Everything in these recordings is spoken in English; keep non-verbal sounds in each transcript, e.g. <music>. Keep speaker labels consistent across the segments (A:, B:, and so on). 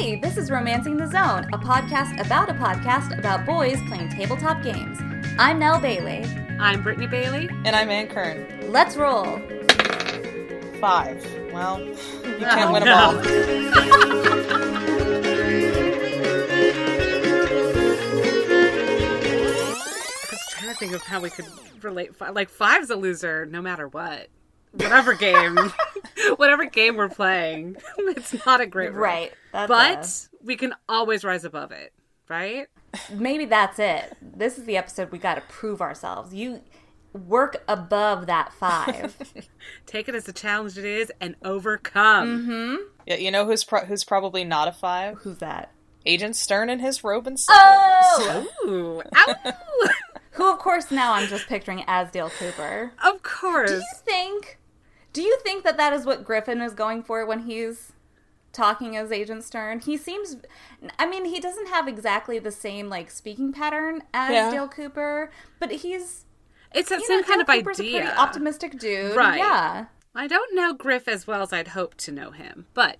A: Hey, this is Romancing the Zone, a podcast about a podcast about boys playing tabletop games. I'm Nell Bailey.
B: I'm Brittany Bailey.
C: And I'm Ann Kern.
A: Let's roll.
C: Five. Well, <sighs> you can't
B: Oh,
C: win them
B: no.
C: all. <laughs>
B: I was trying to think of how we could relate. fi- Like five's a loser, no matter what. Whatever game, <laughs> whatever game we're playing, <laughs> it's not a great roll.
A: Right. That's
B: But we can always rise above it, right?
A: maybe that's it. This is the episode we got to prove ourselves. You work above that five. <laughs>
B: Take it as a challenge it is and overcome. Mm-hmm.
C: Yeah, you know who's pro- who's probably not a five?
A: Who's that?
C: Agent Stern and his robe and slippers.
A: Oh!
B: Ooh, ow!
A: Who, of course, now I'm just picturing as Dale Cooper.
B: of course.
A: Do you think? Do you think that that is what Griffin is going for when he's talking as Agent Stern? He seems. I mean, he doesn't have exactly the same like speaking pattern as
C: Yeah.
A: Dale Cooper, but he's
B: It's that same
A: know,
B: kind
A: Dale
B: of
A: Cooper's
B: idea.
A: A pretty optimistic dude,
B: Right.
A: Yeah.
B: I don't know Griff as well as I'd hoped to know him, but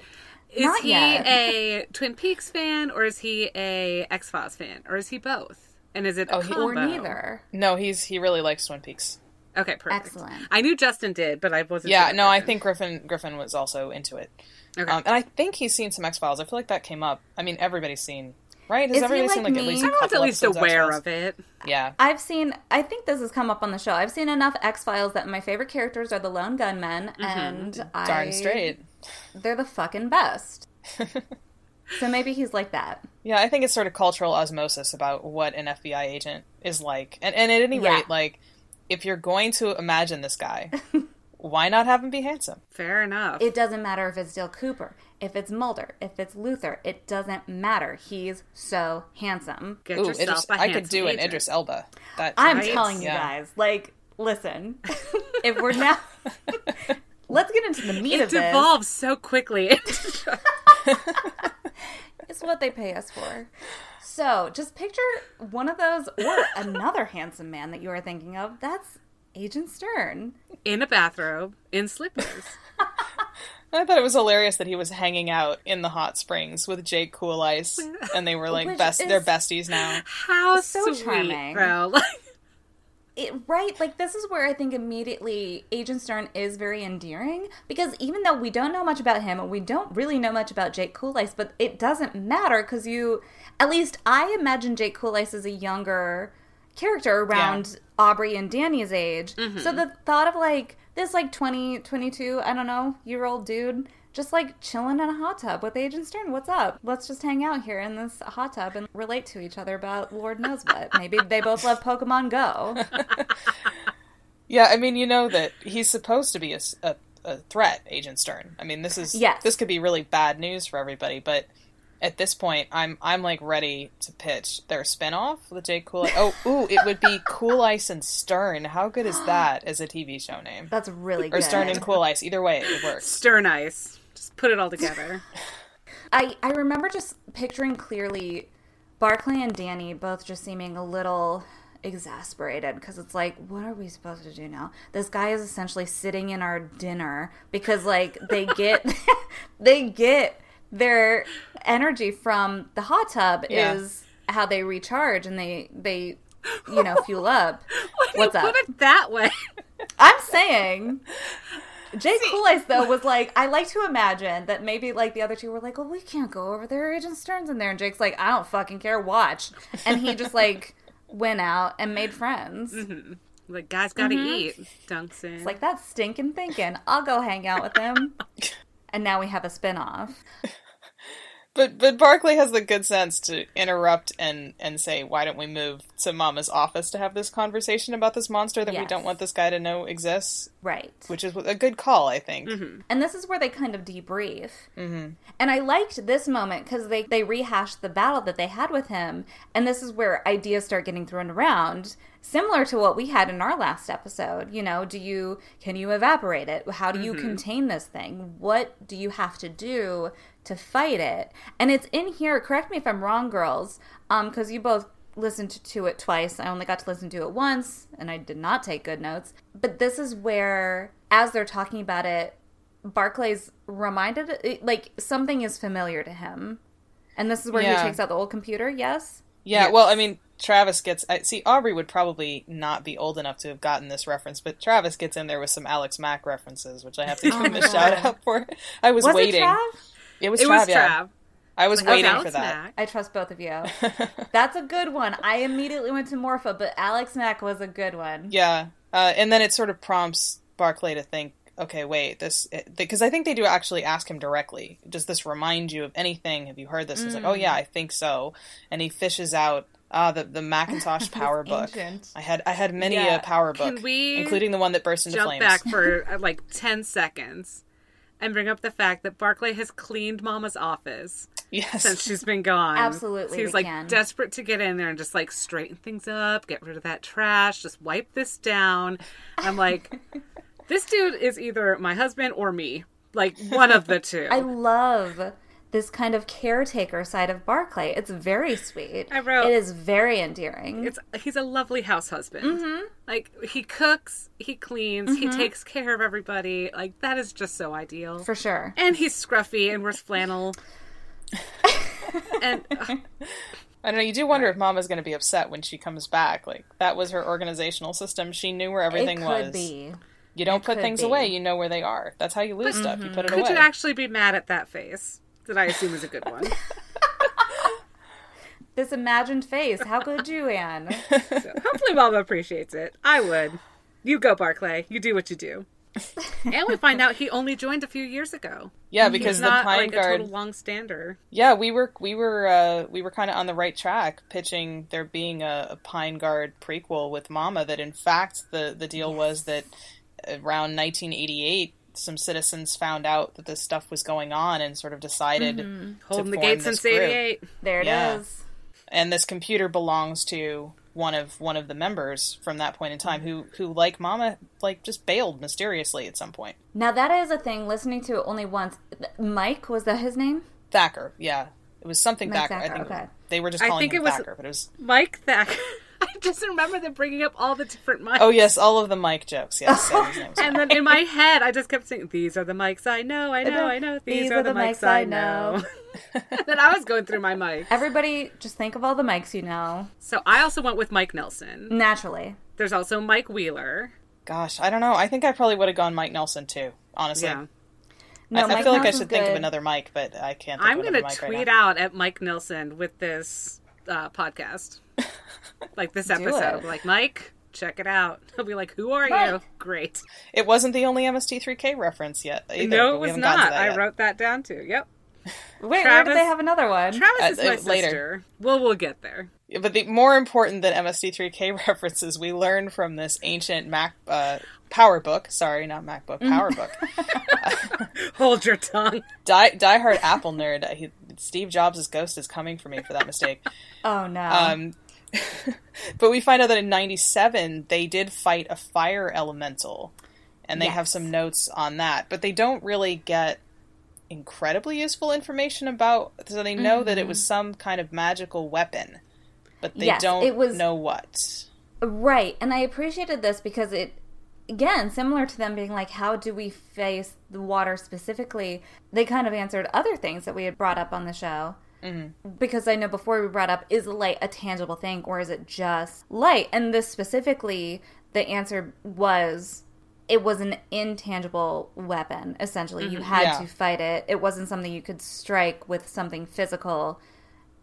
B: is
A: Not
B: he
A: yet.
B: a <laughs> Twin Peaks fan or is he a X Files fan or is he both? And is it a
C: Oh, he-
A: Or neither.
C: No, he's he really likes Twin Peaks.
B: Okay, perfect.
A: Excellent.
B: I knew Justin did, but I wasn't.
C: Yeah,
B: sure
C: no, I think Griffin Griffin was also into it.
B: Okay.
C: Um, and I think he's seen some X Files. I feel like that came up. I mean, everybody's seen, right? Has
A: Is he
C: everybody
A: like
C: seen like
A: me?
C: at least
A: I
C: a
B: I was
C: couple
B: at least aware
C: X-Files?
B: of it.
C: Yeah.
A: I've seen. I think this has come up on the show. I've seen enough X Files that my favorite characters are the lone gunmen, and I
C: Darn straight.
A: They're the fucking best. <laughs> so maybe he's like that.
C: Yeah, I think it's sort of cultural osmosis about what an FBI agent is like. And, and at any
A: Yeah.
C: rate, like, if you're going to imagine this guy, <laughs> why not have him be handsome?
B: Fair enough.
A: It doesn't matter if it's Dale Cooper, if it's Mulder, if it's Luther. It doesn't matter. He's so handsome.
B: Get
C: Ooh,
B: yourself
C: Idris,
B: a
C: I could
B: handsome
C: do an
B: agent.
C: Idris Elba. That
A: I'm
B: Right?
A: telling you
C: Yeah.
A: guys, like, listen, <laughs> if we're now, <laughs> let's get into the meat
B: It
A: of this.
B: It devolves so quickly.
A: It's what they pay us for. So just picture one of those or another handsome man that you are thinking of. That's Agent Stern.
B: in a bathrobe, in slippers. <laughs>
C: I thought it was hilarious that he was hanging out in the hot springs with Jake Coolice, and they were like
A: Which
C: best.
A: is-
C: They're besties now.
B: How
A: So
B: sweet,
A: charming.
B: bro. <laughs> Like,
A: it, right like this is where i think immediately agent stern is very endearing because even though we don't know much about him and we don't really know much about jake coolice but it doesn't matter because you at least i imagine jake coolice as a younger character around aubrey and danny's age. So mm-hmm. the thought of like this like 20 22 i don't know year old dude just like chilling in a hot tub with agent stern what's up let's just hang out here in this hot tub and relate to each other about lord knows what maybe they both love pokemon go <laughs>
C: Yeah, I mean, you know that he's supposed to be a threat, Agent Stern. I mean, this is
A: Yes.
C: this could be really bad news for everybody, but at this point, I'm I'm like ready to pitch their spinoff with Jake Cool. Oh, <laughs> ooh, it would be Coolice and Stern. How good is that as a TV show name? <gasps>
A: That's really
C: Or. Stern and Cool Ice. Either way, it works.
B: stern ice. Just put it all together. <laughs>
A: I, I remember just picturing clearly Barclay and Danny both just seeming a little exasperated because it's like, what are we supposed to do now? This guy is essentially sitting in our dinner because like they get <laughs> they get their energy from the hot tub
C: Yeah.
A: is how they recharge and they they you know fuel up. <laughs> What's up?
B: put it that way?
A: I'm saying. Jake Coolice though was like, I like to imagine that maybe like the other two were like, "Well, we can't go over there. Agent Stern's in there," and Jake's like, "I don't fucking care. Watch," and he just like <laughs> went out and made friends. Mm-hmm.
B: Like, guys gotta mm-hmm. eat. Dunks in.
A: It's like that's stinking thinking. I'll go hang out with him. <laughs> and now we have a spinoff.
C: But but Barclay has the good sense to interrupt and and say, "Why don't we move to Mama's office to have this conversation about this monster that we don't want this guy to know exists?"
A: Right.
C: Which is a good call, I think.
A: And this is where they kind of debrief. Mm-hmm. And I liked this moment because they, they rehashed the battle that they had with him. And this is where ideas start getting thrown around, similar to what we had in our last episode. You know, do you, can you evaporate it? How do you contain this thing? What do you have to do to fight it? And it's in here, correct me if I'm wrong, girls, um, because you both listened to it twice. I only got to listen to it once, and I did not take good notes. But this is where, as they're talking about it, Barclay's reminded like something is familiar to him. And this is where
C: Yeah.
A: he takes out the old computer. Yes.
C: Yeah,
B: Yes.
C: well, I mean, Travis gets. I see, Aubrey would probably not be old enough to have gotten this reference, but Travis gets in there with some Alex Mack references, which I have to <laughs> give him a
A: oh
C: shout out for. I was,
A: Was
C: waiting.
A: It
C: was
B: It
C: Trav,
B: was
C: yeah.
B: Trav.
C: I was
B: Like,
C: waiting
B: Alex
C: for that.
B: Mack.
A: I trust both of you. <laughs> That's a good one. I immediately went to Morpha, but Alex Mack was a good one.
C: Yeah, uh, and then it sort of prompts Barclay to think, okay, wait, this because I think they do actually ask him directly. Does this remind you of anything? Have you heard this? He's like, oh
A: Mm.
C: yeah, I think so, and he fishes out ah the the Macintosh <laughs> Power Book.
A: ancient.
C: I had I had many
A: Yeah.
C: a Power Book,
B: Can we
C: including the one that burst into
B: Jump
C: flames.
B: back for <laughs> uh, like 10 seconds and bring up the fact that Barclay has cleaned Mama's office
C: yes,
B: since she's been gone.
A: Absolutely,
B: So he's like
A: can.
B: desperate to get in there and just like straighten things up, get rid of that trash, just wipe this down. I'm like, <laughs> this dude is either my husband or me. Like one of the two.
A: I love this kind of caretaker side of Barclay. It's very sweet.
B: I wrote-
A: It is very endearing.
B: It's he's a lovely house husband.
A: Mm-hmm.
B: Like he cooks, he cleans, he takes care of everybody. Like that is just so ideal.
A: for sure.
B: and he's scruffy and wears flannel. <laughs> and uh,
C: I don't know. You do wonder if Mama's going to be upset when she comes back. Like that was her organizational system. She knew where everything
A: it could
C: was.
A: be.
C: You don't
A: It
C: put
A: could
C: things
A: be.
C: away. You know where they are. That's how you lose stuff. You put it
B: could
C: away.
B: you actually be mad at that face? That I assume is a good one. <laughs>
A: This imagined face. How could you, Anne? <laughs>
B: So hopefully Mama appreciates it. I would. You go, Barclay. You do what you do. <laughs> and we find out he only joined a few years ago.
C: yeah, because
B: He's
C: the
B: not
C: Pine
B: like a
C: Guard.
B: total long stander.
C: Yeah, we were we were uh, we were kind of on the right track, pitching there being a, a Pine Guard prequel with Mama. That in fact the the deal was that around 1988, some citizens found out that this stuff was going on and sort of decided
A: Mm-hmm.
B: Holding the
C: form
B: gate
C: this
B: since
C: group.
B: '88.
A: There it is.
C: Yeah. and this computer belongs to one of one of the members from that point in time who who like Mama like just bailed mysteriously at some point.
A: Now that is a thing. Listening to it only once. Mike was that his name?
C: Thacker, yeah, it was something
A: Mike
C: Thacker. I think
A: okay.
C: they were just
B: I think
C: him
B: it was-
C: Thacker, but it was
B: Mike Thacker. <laughs> I just remember them bringing up all the different mics.
C: oh yes, all of the Mike jokes. Yes, so his <laughs>
B: And then in my head, I just kept saying, "These are the mics I know, I know, I know. These, are, the mics, I know." <laughs> then I was going through my mics.
A: Everybody, just think of all the mics you know.
B: So I also went with Mike Nelson.
A: Naturally.
B: There's also Mike Wheeler.
C: Gosh, I don't know. I think I probably would have gone Mike Nelson too. Honestly,
B: Yeah,
A: No,
C: I, I
A: Mike
C: feel like I
A: Nelson's
C: should think of another Mike, but I can't. Think
B: I'm gonna tweet
C: right
B: out at Mike Nelson with this uh, podcast, like this episode.
A: it.
B: I'll be like Mike, check it out. <laughs> He'll be like, "Who are you?" Great.
C: It wasn't the only MST3K reference yet. Either,
B: no, it was
C: haven't gotten
B: not.
C: to that
B: I
C: yet.
B: wrote that down too. Yep. <laughs>
A: Wait, where did they have another one?
B: Travis
C: Uh,
B: is my
C: uh, later.
B: sister. Well, we'll get there.
C: But the more important than MST3K <laughs> references, we learn from this ancient Mac uh, Power Book. Sorry, not MacBook. PowerBook.
B: Hold your tongue.
C: Die, diehard Apple nerd. uh, He, Steve Jobs' ghost is coming for me for that mistake.
A: oh no.
C: Um, <laughs> but we find out that in '97 they did fight a fire elemental, and they have some notes on that. But they don't really get incredibly useful information about. So they know that it was some kind of magical weapon, but they
A: Mm-hmm. Yes,
C: don't
A: it was-
C: know what.
A: Right, and I appreciated this because it, again, similar to them being like, how do we face the water specifically? They kind of answered other things that we had brought up on the show. Mm-hmm. Because I know before we brought up, is light a tangible thing or is it just light? And this specifically, the answer was it was an intangible weapon, essentially. You had
C: Yeah.
A: to fight it. It wasn't something you could strike with something physical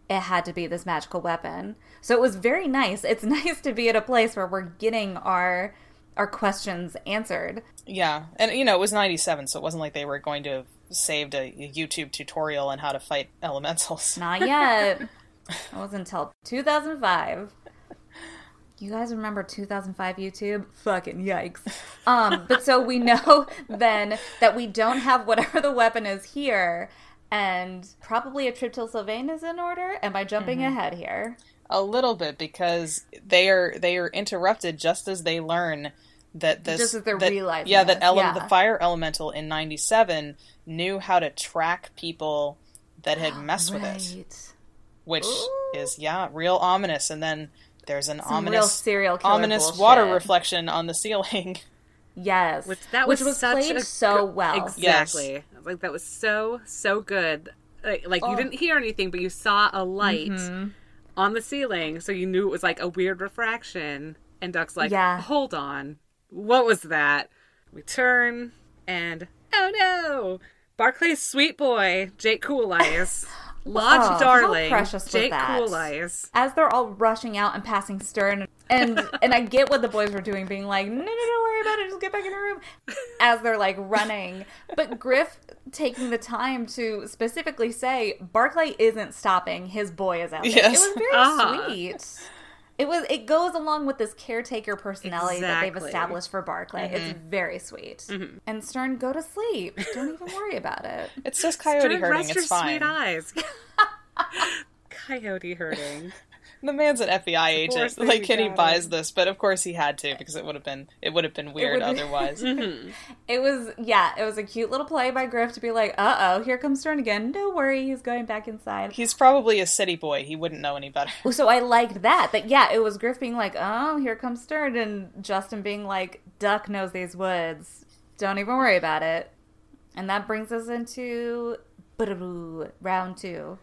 A: it had to be this magical weapon. So it was very nice. It's <laughs> nice to be at a place where we're getting our our questions answered.
C: Yeah, and you know it was '97, so it wasn't like they were going to saved a, YouTube tutorial on how to fight <laughs> elementals.
A: Not yet. <laughs> it wasn't until 2005. You guys remember 2005 YouTube? Fucking yikes. Um, but so we know <laughs> then that we don't have whatever the weapon is here, and probably a trip to Sylvain is in order. Am I jumping ahead here?
C: A little bit because they are they are interrupted just as they learn that this
A: Just as they're
C: that-
A: realizing
C: yeah that
A: this,
C: ele-
A: yeah.
C: the fire elemental in '97 knew how to track people that had <gasps> messed with it, which
A: Ooh.
C: is yeah real ominous. And then there's an
A: Some
C: ominous
A: serial
C: ominous
A: bullshit.
C: water reflection on the ceiling. <laughs>
A: Yes,
B: Which that
A: which was
B: such
A: played
B: a
A: so
B: good-
A: well.
B: Exactly. Like that was so so good. like, like you
A: Oh.
B: didn't hear anything, but you saw a light
A: Mm-hmm.
B: on the ceiling, so you knew it was like a weird refraction. And Duck's like,
A: Yeah.
B: hold on, what was that? We turn, and oh no, Barclay's sweet boy, Jake Coolice, <laughs> Lodge
A: Oh,
B: darling,
A: precious
B: Jake
A: that?
B: Cool Eyes.
A: as they're all rushing out and passing Stern, and <laughs> and I get what the boys were doing, being like, no, no, don't worry about it, just get back in the room, as they're like running. But Griff taking the time to specifically say, Barclay isn't stopping, his boy is out there.
C: Yes.
A: It was very
B: Ah.
A: sweet. It was. It goes along with this caretaker personality that they've established for Barclay. It's mm-hmm. very sweet. Mm-hmm. And Stern, go to sleep. Don't even worry about it.
C: It's just coyote
B: Turn,
C: herding.
B: rest your
C: It's fine.
B: sweet eyes. <laughs> Coyote herding.
C: The man's an FBI agent. Like,
B: they
C: Kenny
B: got
C: buys
B: it.
C: this, but of course he had to because it would have been it would have been weird
A: would be-
C: otherwise. <laughs>
A: It was, yeah, it was a cute little play by Griff to be like, uh oh, here comes Stern again. Don't worry, he's going back inside.
C: He's probably a city boy. He wouldn't know any better.
A: So I liked that. That, yeah, it was Griff being like, oh, here comes Stern, and Justin being like, Duck knows these woods. Don't even worry about it. And that brings us into round two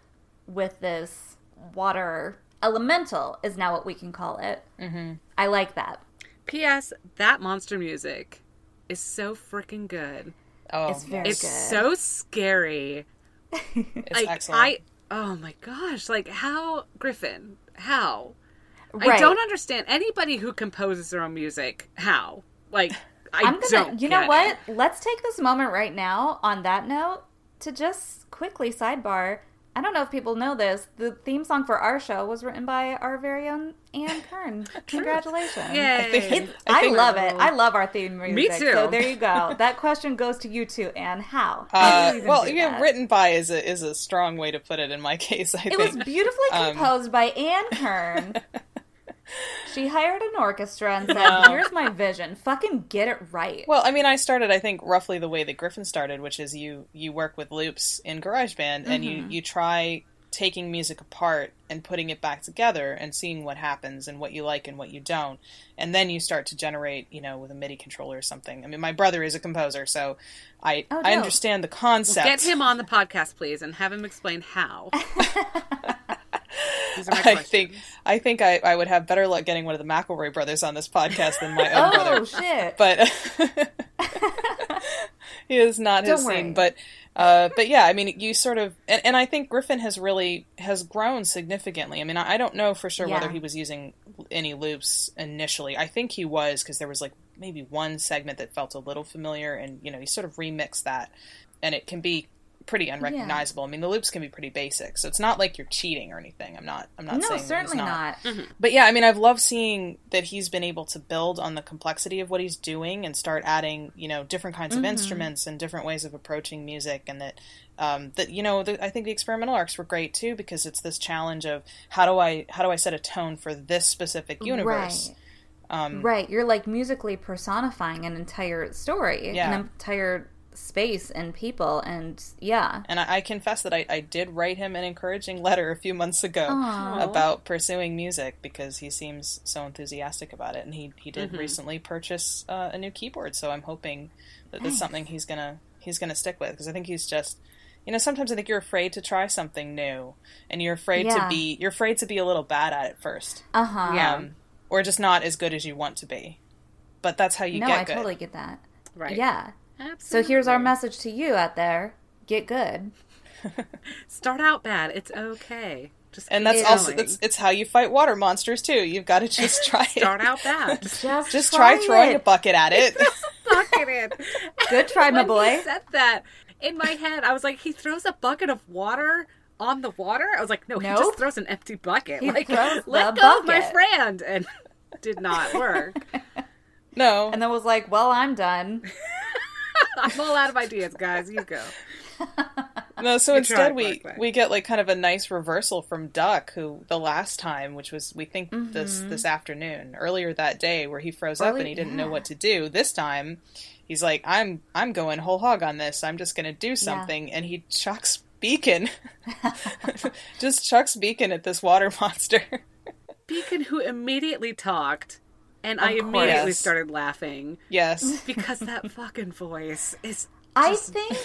A: with this water elemental, is now what we can call it. Mm-hmm. I like that.
B: P.S. That monster music is so freaking good.
C: Oh,
A: It's very
B: It's
A: good.
B: so scary.
C: it's
B: like
C: excellent.
B: I oh my gosh, like how Griffin, how? I don't understand anybody who composes their own music. How? Like <laughs> I
A: I'm gonna,
B: don't.
A: you know
B: get
A: what?
B: it.
A: Let's take this moment right now on that note to just quickly sidebar. I don't know if people know this. The theme song for our show was written by our very own Anne Kern. <laughs> Congratulations.
B: Yay!
C: think-
A: It's,
C: I
A: I,
C: think-
A: love it. I love our theme music.
B: Me too.
A: So there you go. <laughs> That question goes to you too, Anne. How?
C: Uh,
A: How you
C: well,
A: do
C: yeah,
A: that?
C: written by is a is a strong way to put it in my <laughs> case. I
A: It
C: think
A: was beautifully
C: Um,
A: composed by Anne Kern. She hired an orchestra and said,
C: No.
A: "Here's my vision. Fucking get it right."
C: Well, I mean, I started, I think, roughly the way that Griffin started, which is you you work with loops in GarageBand, and
A: Mm-hmm.
C: you you try taking music apart and putting it back together and seeing what happens and what you like and what you don't, and then you start to generate, you know, with a MIDI controller or something. I mean, my brother is a composer, so I
A: Oh,
C: I understand the concept.
B: Get him on the podcast, please, and have him explain how. <laughs> <laughs> These are my <laughs>
C: I
B: questions.
C: think I think I, I would have better luck getting one of the McElroy brothers on this podcast than my own
A: oh
C: brother.
A: shit! <laughs>
C: but <laughs> he is not his
A: Don't worry.
C: scene. But uh, but yeah, I mean, you sort of, and, and I think Griffin has really has grown significantly. I mean, I, I don't know for sure whether he was using any loops initially. I think he was because there was like maybe one segment that felt a little familiar, and you know, he sort of remixed that, and it can be pretty unrecognizable. I mean, the loops can be pretty basic, so it's not like you're cheating or anything. I'm not. I'm not
A: no,
C: saying that he's
A: certainly
C: not.
A: not.
C: But yeah, I mean, I've loved seeing that he's been able to build on the complexity of what he's doing and start adding, you know, different kinds of instruments and different ways of approaching music, and that, um, that you know, the, I think the experimental arcs were great too because it's this challenge of how do I how do I set a tone for this specific universe?
A: Right.
C: Um,
A: right. You're like musically personifying an entire story,
C: Yeah.
A: an entire space and people, and yeah.
C: And I, I confess that I, I did write him an encouraging letter a few months ago
A: Aw.
C: about pursuing music because he seems so enthusiastic about it, and he he did recently purchase uh, a new keyboard. So I'm hoping that that's
A: Nice.
C: something he's gonna he's gonna stick with because I think he's just. You know, sometimes I think you're afraid to try something new, and you're afraid
A: Yeah.
C: to be you're afraid to be a little bad at it first,
A: Uh huh.
B: Yeah.
C: um, or just not as good as you want to be. But that's how you
A: No,
C: get
A: I
C: good.
A: totally get that.
B: Right.
A: Yeah.
B: Absolutely.
A: So here's our message to you out there: get good. <laughs>
B: Start out bad. It's okay. Just
C: And that's also that's it's how you fight water monsters too. You've got to <laughs> just try it.
B: start out bad. <laughs>
A: Just,
C: Just try throwing
A: it.
C: a bucket at it.
B: Fuck it in.
A: Good try, my boy.
B: he said that in my head, I was like, he throws a bucket of water on the water. I was like, no, he just throws an empty bucket.
A: He
B: like,
A: throws
B: let
A: the
B: go of my friend, and did not work.
C: No,
A: And then was like, "Well, I'm done."
B: I'm all out of ideas, guys. You go. <laughs>
C: no. So
B: You
C: instead,
B: tried,
C: we we get like kind of a nice reversal from Duck, who the last time, which was we think this this afternoon, earlier that day, where he froze up
A: Mm-hmm.
C: And he didn't know what to do. This time, he's like, "I'm I'm going whole hog on this. I'm just going to do something," and he chucks Beacon, <laughs> just chucks Beacon at this water <laughs> monster.
B: Beacon, who immediately talked, and I
A: Of
B: immediately
C: course.
B: started laughing
C: yes. <laughs>
B: because that fucking voice is
A: I think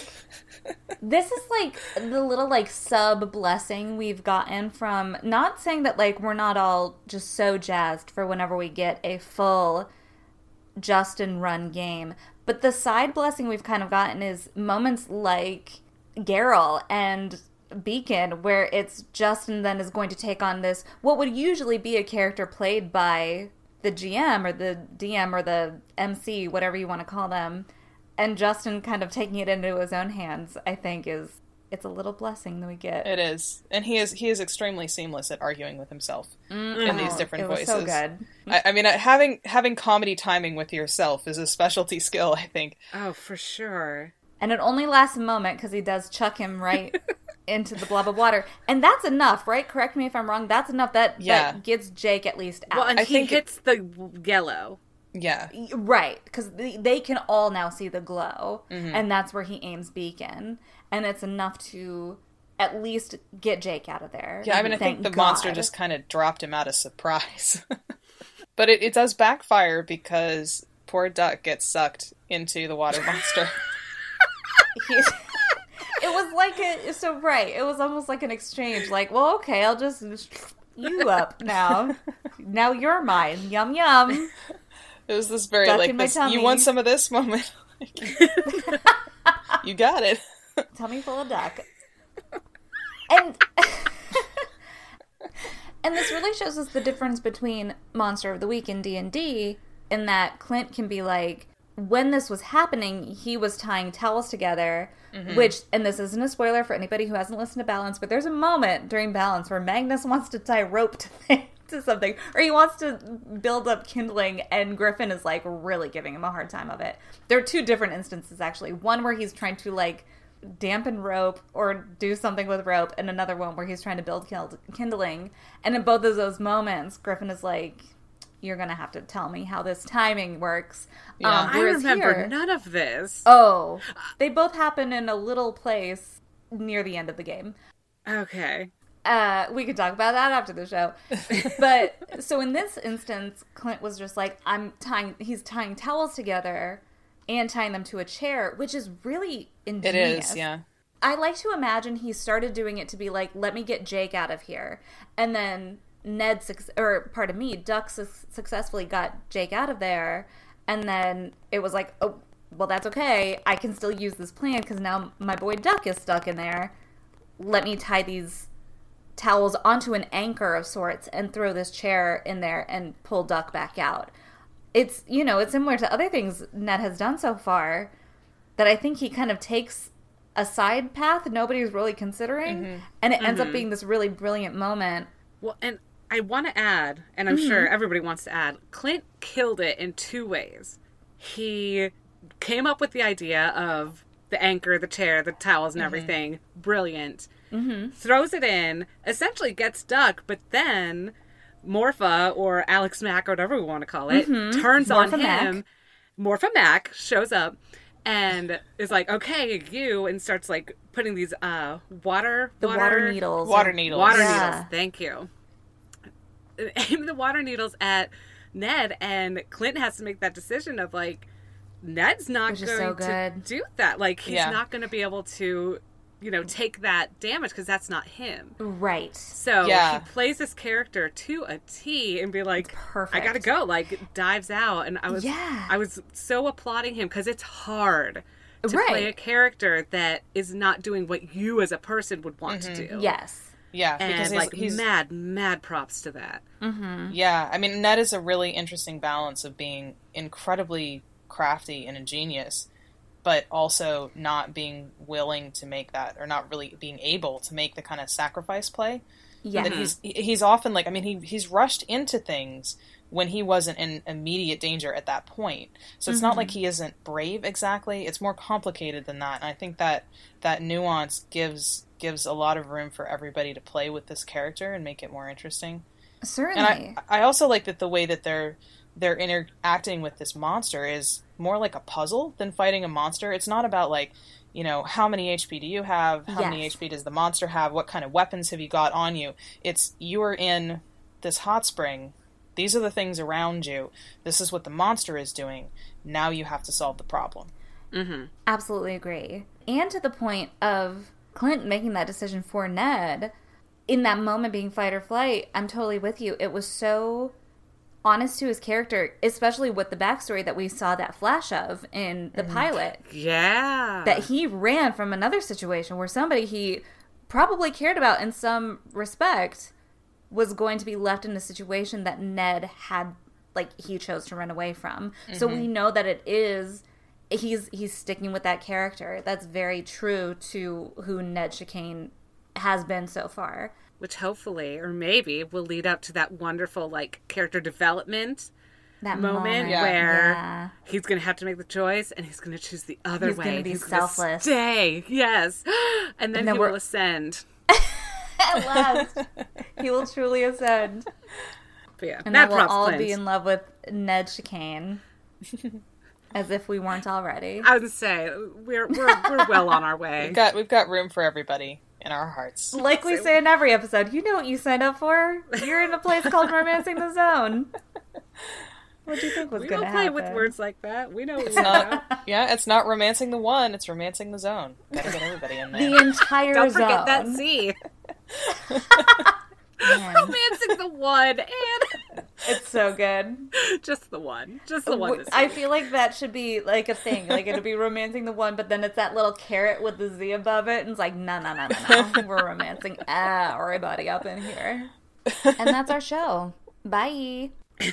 A: <laughs> this is like the little like sub blessing we've gotten from not saying that like we're not all just so jazzed for whenever we get a full Justin run game, but the side blessing we've kind of gotten is moments like Geralt and Beacon, where it's Justin then is going to take on this what would usually be a character played by the GM or the DM or the MC, whatever you want to call them, and Justin kind of taking it into his own hands, I think is it's a little blessing that we get.
C: It is, and he is he is extremely seamless at arguing with himself in these different
A: it was
C: voices.
A: so good.
C: I, I mean, uh, having having comedy timing with yourself is a specialty <laughs> skill. I think.
B: Oh, for sure.
A: And it only lasts a moment because he does chuck him right <laughs> into the blob of water, and that's enough, right? Correct me if I'm wrong. That's enough. That
C: Yeah.
A: that gets Jake at least out.
B: Well, and
C: I
B: he
C: think it-
B: the yellow.
C: Yeah,
A: Right, because they, they can all now see the glow,
C: Mm-hmm.
A: and that's where he aims Beacon, and it's enough to at least get Jake out of there.
C: yeah. I mean, I
A: Thank
C: think the
A: God.
C: monster just kind of dropped him out of surprise, <laughs> but it, it does backfire because poor Duck gets sucked into the water monster. <laughs> <laughs>
A: He's- it was like a so right. It was almost like an exchange. Like, well, okay, I'll just you up now. now you're mine. Yum yum.
C: It was this very
A: Duck
C: like this. You want some of this moment? <laughs> <laughs> you got it.
A: Tummy full of duck. And <laughs> and this really shows us the difference between Monster of the Week and D and D, in that Clint can be like, when this was happening, he was tying towels together. Mm-hmm. Which, and this isn't a spoiler for anybody who hasn't listened to Balance, but there's a moment during Balance where Magnus wants to tie rope to, <laughs> to something, or he wants to build up kindling, and Griffin is like really giving him a hard time of it. There are two different instances actually. One where he's trying to like dampen rope or do something with rope, and another one where he's trying to build kindling. And in both of those moments, Griffin is like, "You're gonna have to tell me how this timing works."
C: Yeah.
A: Um,
B: I remember
A: here-
B: none of this.
A: Oh, they both happen in a little place near the end of the game.
B: Okay.
A: Uh, we could talk about that after the show. <laughs> But so in this instance, Clint was just like, I'm tying, he's tying towels together and tying them to a chair, which is really
C: It
A: ingenious.
C: is. Yeah.
A: I like to imagine he started doing it to be like, let me get Jake out of here. And then Ned, or pardon me, Duck su- successfully got Jake out of there. And then it was like, oh, well, that's okay. I can still use this plan because now my boy Duck is stuck in there. Let me tie these towels onto an anchor of sorts and throw this chair in there and pull Duck back out. It's, you know, it's similar to other things Ned has done so far that I think he kind of takes a side path nobody's really considering mm-hmm. and it ends up mm-hmm. being this really brilliant moment.
B: Well, and I want to add, and I'm sure everybody wants to add, Clint killed it in two ways. He came up with the idea of the anchor, the chair, the towels, and everything. Brilliant. Mm-hmm. Throws it in, essentially gets Duck, but then Morpha or Alex Mack or whatever we want to call it turns on
A: Morpha Mack.
B: him. Morpha Mack shows up and is like, "Okay, you," and starts like putting these uh water
A: The water, needles.
C: Water needles.
B: Water
A: Yeah.
B: needles. Thank you. <laughs> Aim the water needles at Ned, and Clint has to make that decision of like, Ned's not
A: Which
B: going
A: so
B: to do that. Like, he's
C: Yeah.
B: not going to be able to, you know, take that damage because that's not him.
A: Right.
B: So
C: Yeah.
B: he plays this character to a T and be like,
A: Perfect.
B: I gotta go. Like, dives out, and I was,
A: Yeah.
B: I was so applauding him because it's hard to play a character that is not doing what you as a person would want to mm-hmm. do.
A: Yes.
C: Yeah.
B: And
C: Because he's,
B: like
C: he's
B: mad, mad props to that. Mm-hmm.
C: Yeah, I mean, Ned is a really interesting balance of being incredibly crafty and ingenious, but also not being willing to make that, or not really being able to make the kind of sacrifice play.
A: Yeah.
C: That he's he's often like, I mean, he he's rushed into things when he wasn't in immediate danger at that point. So it's not like mm-hmm. he isn't brave exactly. It's more complicated than that. And I think that that nuance gives gives a lot of room for everybody to play with this character and make it more interesting.
A: Certainly.
C: And I, I also like that the way that they're they're interacting with this monster is more like a puzzle than fighting a monster. It's not about like, you know, how many HP do you have? How many HP does the monster have? What kind of weapons have you got on you? It's you are in this hot spring. These are the things around you. This is what the monster is doing. Now you have to solve the problem.
B: Mm-hmm.
A: Absolutely agree. And to the point of Clint making that decision for Ned, in that moment being fight or flight, I'm totally with you. It was so honest to his character, especially with the backstory that we saw that flash of in the pilot.
B: Yeah.
A: That he ran from another situation where somebody he probably cared about in some respect was going to be left in a situation that Ned had like he chose to run away from. So we mm-hmm. know that it is he's he's sticking with that character. That's very true to who Ned Chicane has been so far.
B: Which hopefully, or maybe, will lead up to that wonderful like character development
A: That
B: moment,
A: moment,
C: Yeah.
B: where
A: Yeah.
B: he's going to have to make the choice and he's going to choose the other
A: He's
B: way.
A: gonna be
B: He's gonna
A: selfless.
B: stay, yes, <gasps> and then,
A: then
B: he
A: we're-
B: will ascend. <laughs>
A: At last, he will truly ascend,
B: But yeah,
A: and
B: mad
A: I will all
B: Clint.
A: be in love with Ned Chicane, <laughs> as if we weren't already.
B: I would say we're we're we're well on our way.
C: We've got we've got room for everybody in our hearts.
A: Like we say in every episode, you know what you signed up for. You're in a place called Romancing the Zone. <laughs> What do you think was
B: we
A: going
B: don't
A: to
B: play with words like that. We know
C: It's
B: we know.
C: not yeah, it's not romancing the one, it's romancing the zone. Gotta get everybody in there.
A: The entire zone.
B: Don't forget that C.
A: Man,
B: Romancing the one and
A: it's so good.
B: just the one, just the one.
A: W- I feel like that should be like a thing. Like it'll be romancing the one, but then it's that little carrot with the Z above it, and it's like, no, no, no, no, no. <laughs> We're romancing everybody up in here. And that's our show. Bye. <laughs>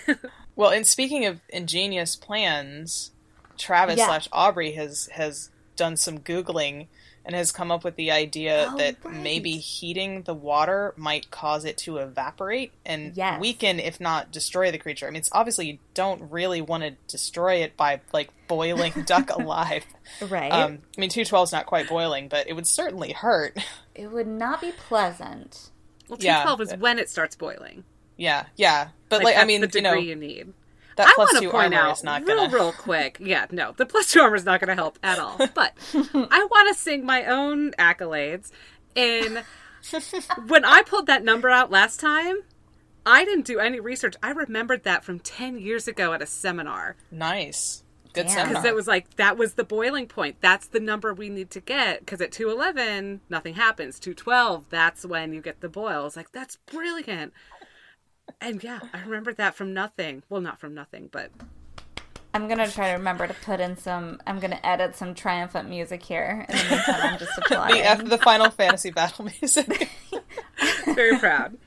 C: Well, and speaking of ingenious plans, Travis
A: Yeah.
C: slash Aubrey has has done some googling and has come up with the idea
A: Oh,
C: that
A: right.
C: maybe heating the water might cause it to evaporate and
A: Yes.
C: weaken, if not destroy the creature. I mean, it's obviously you don't really want to destroy it by like boiling <laughs> duck alive.
A: Right.
C: Um, I mean, two twelve is not quite boiling, but it would certainly hurt.
A: it would not be pleasant.
B: well,
C: yeah.
B: two twelve is when it starts boiling.
C: yeah, yeah. But
B: Like,
C: like, I mean,
B: the
C: you know,
B: degree you need.
C: That
B: I want
C: two
B: to point
C: armor
B: out
C: is not
B: real,
C: gonna.
B: real quick. <laughs> Yeah, no, the plus two armor is not going to help at all. <laughs> But I want to sing my own accolades. In <laughs> when I pulled that number out last time, I didn't do any research. I remembered that from ten years ago at a seminar
C: Nice, good
B: because it was like that was the boiling point. That's the number we need to get because at two eleven nothing happens. Two twelve that's when you get the boil. It's like that's brilliant. And yeah, I remember that from nothing. Well, not from nothing, but
A: I'm gonna try to remember to put in some. I'm gonna edit some triumphant music here. In the meantime, I'm just <laughs> applying.
C: the, after the Final Fantasy battle music. <laughs>
B: very proud.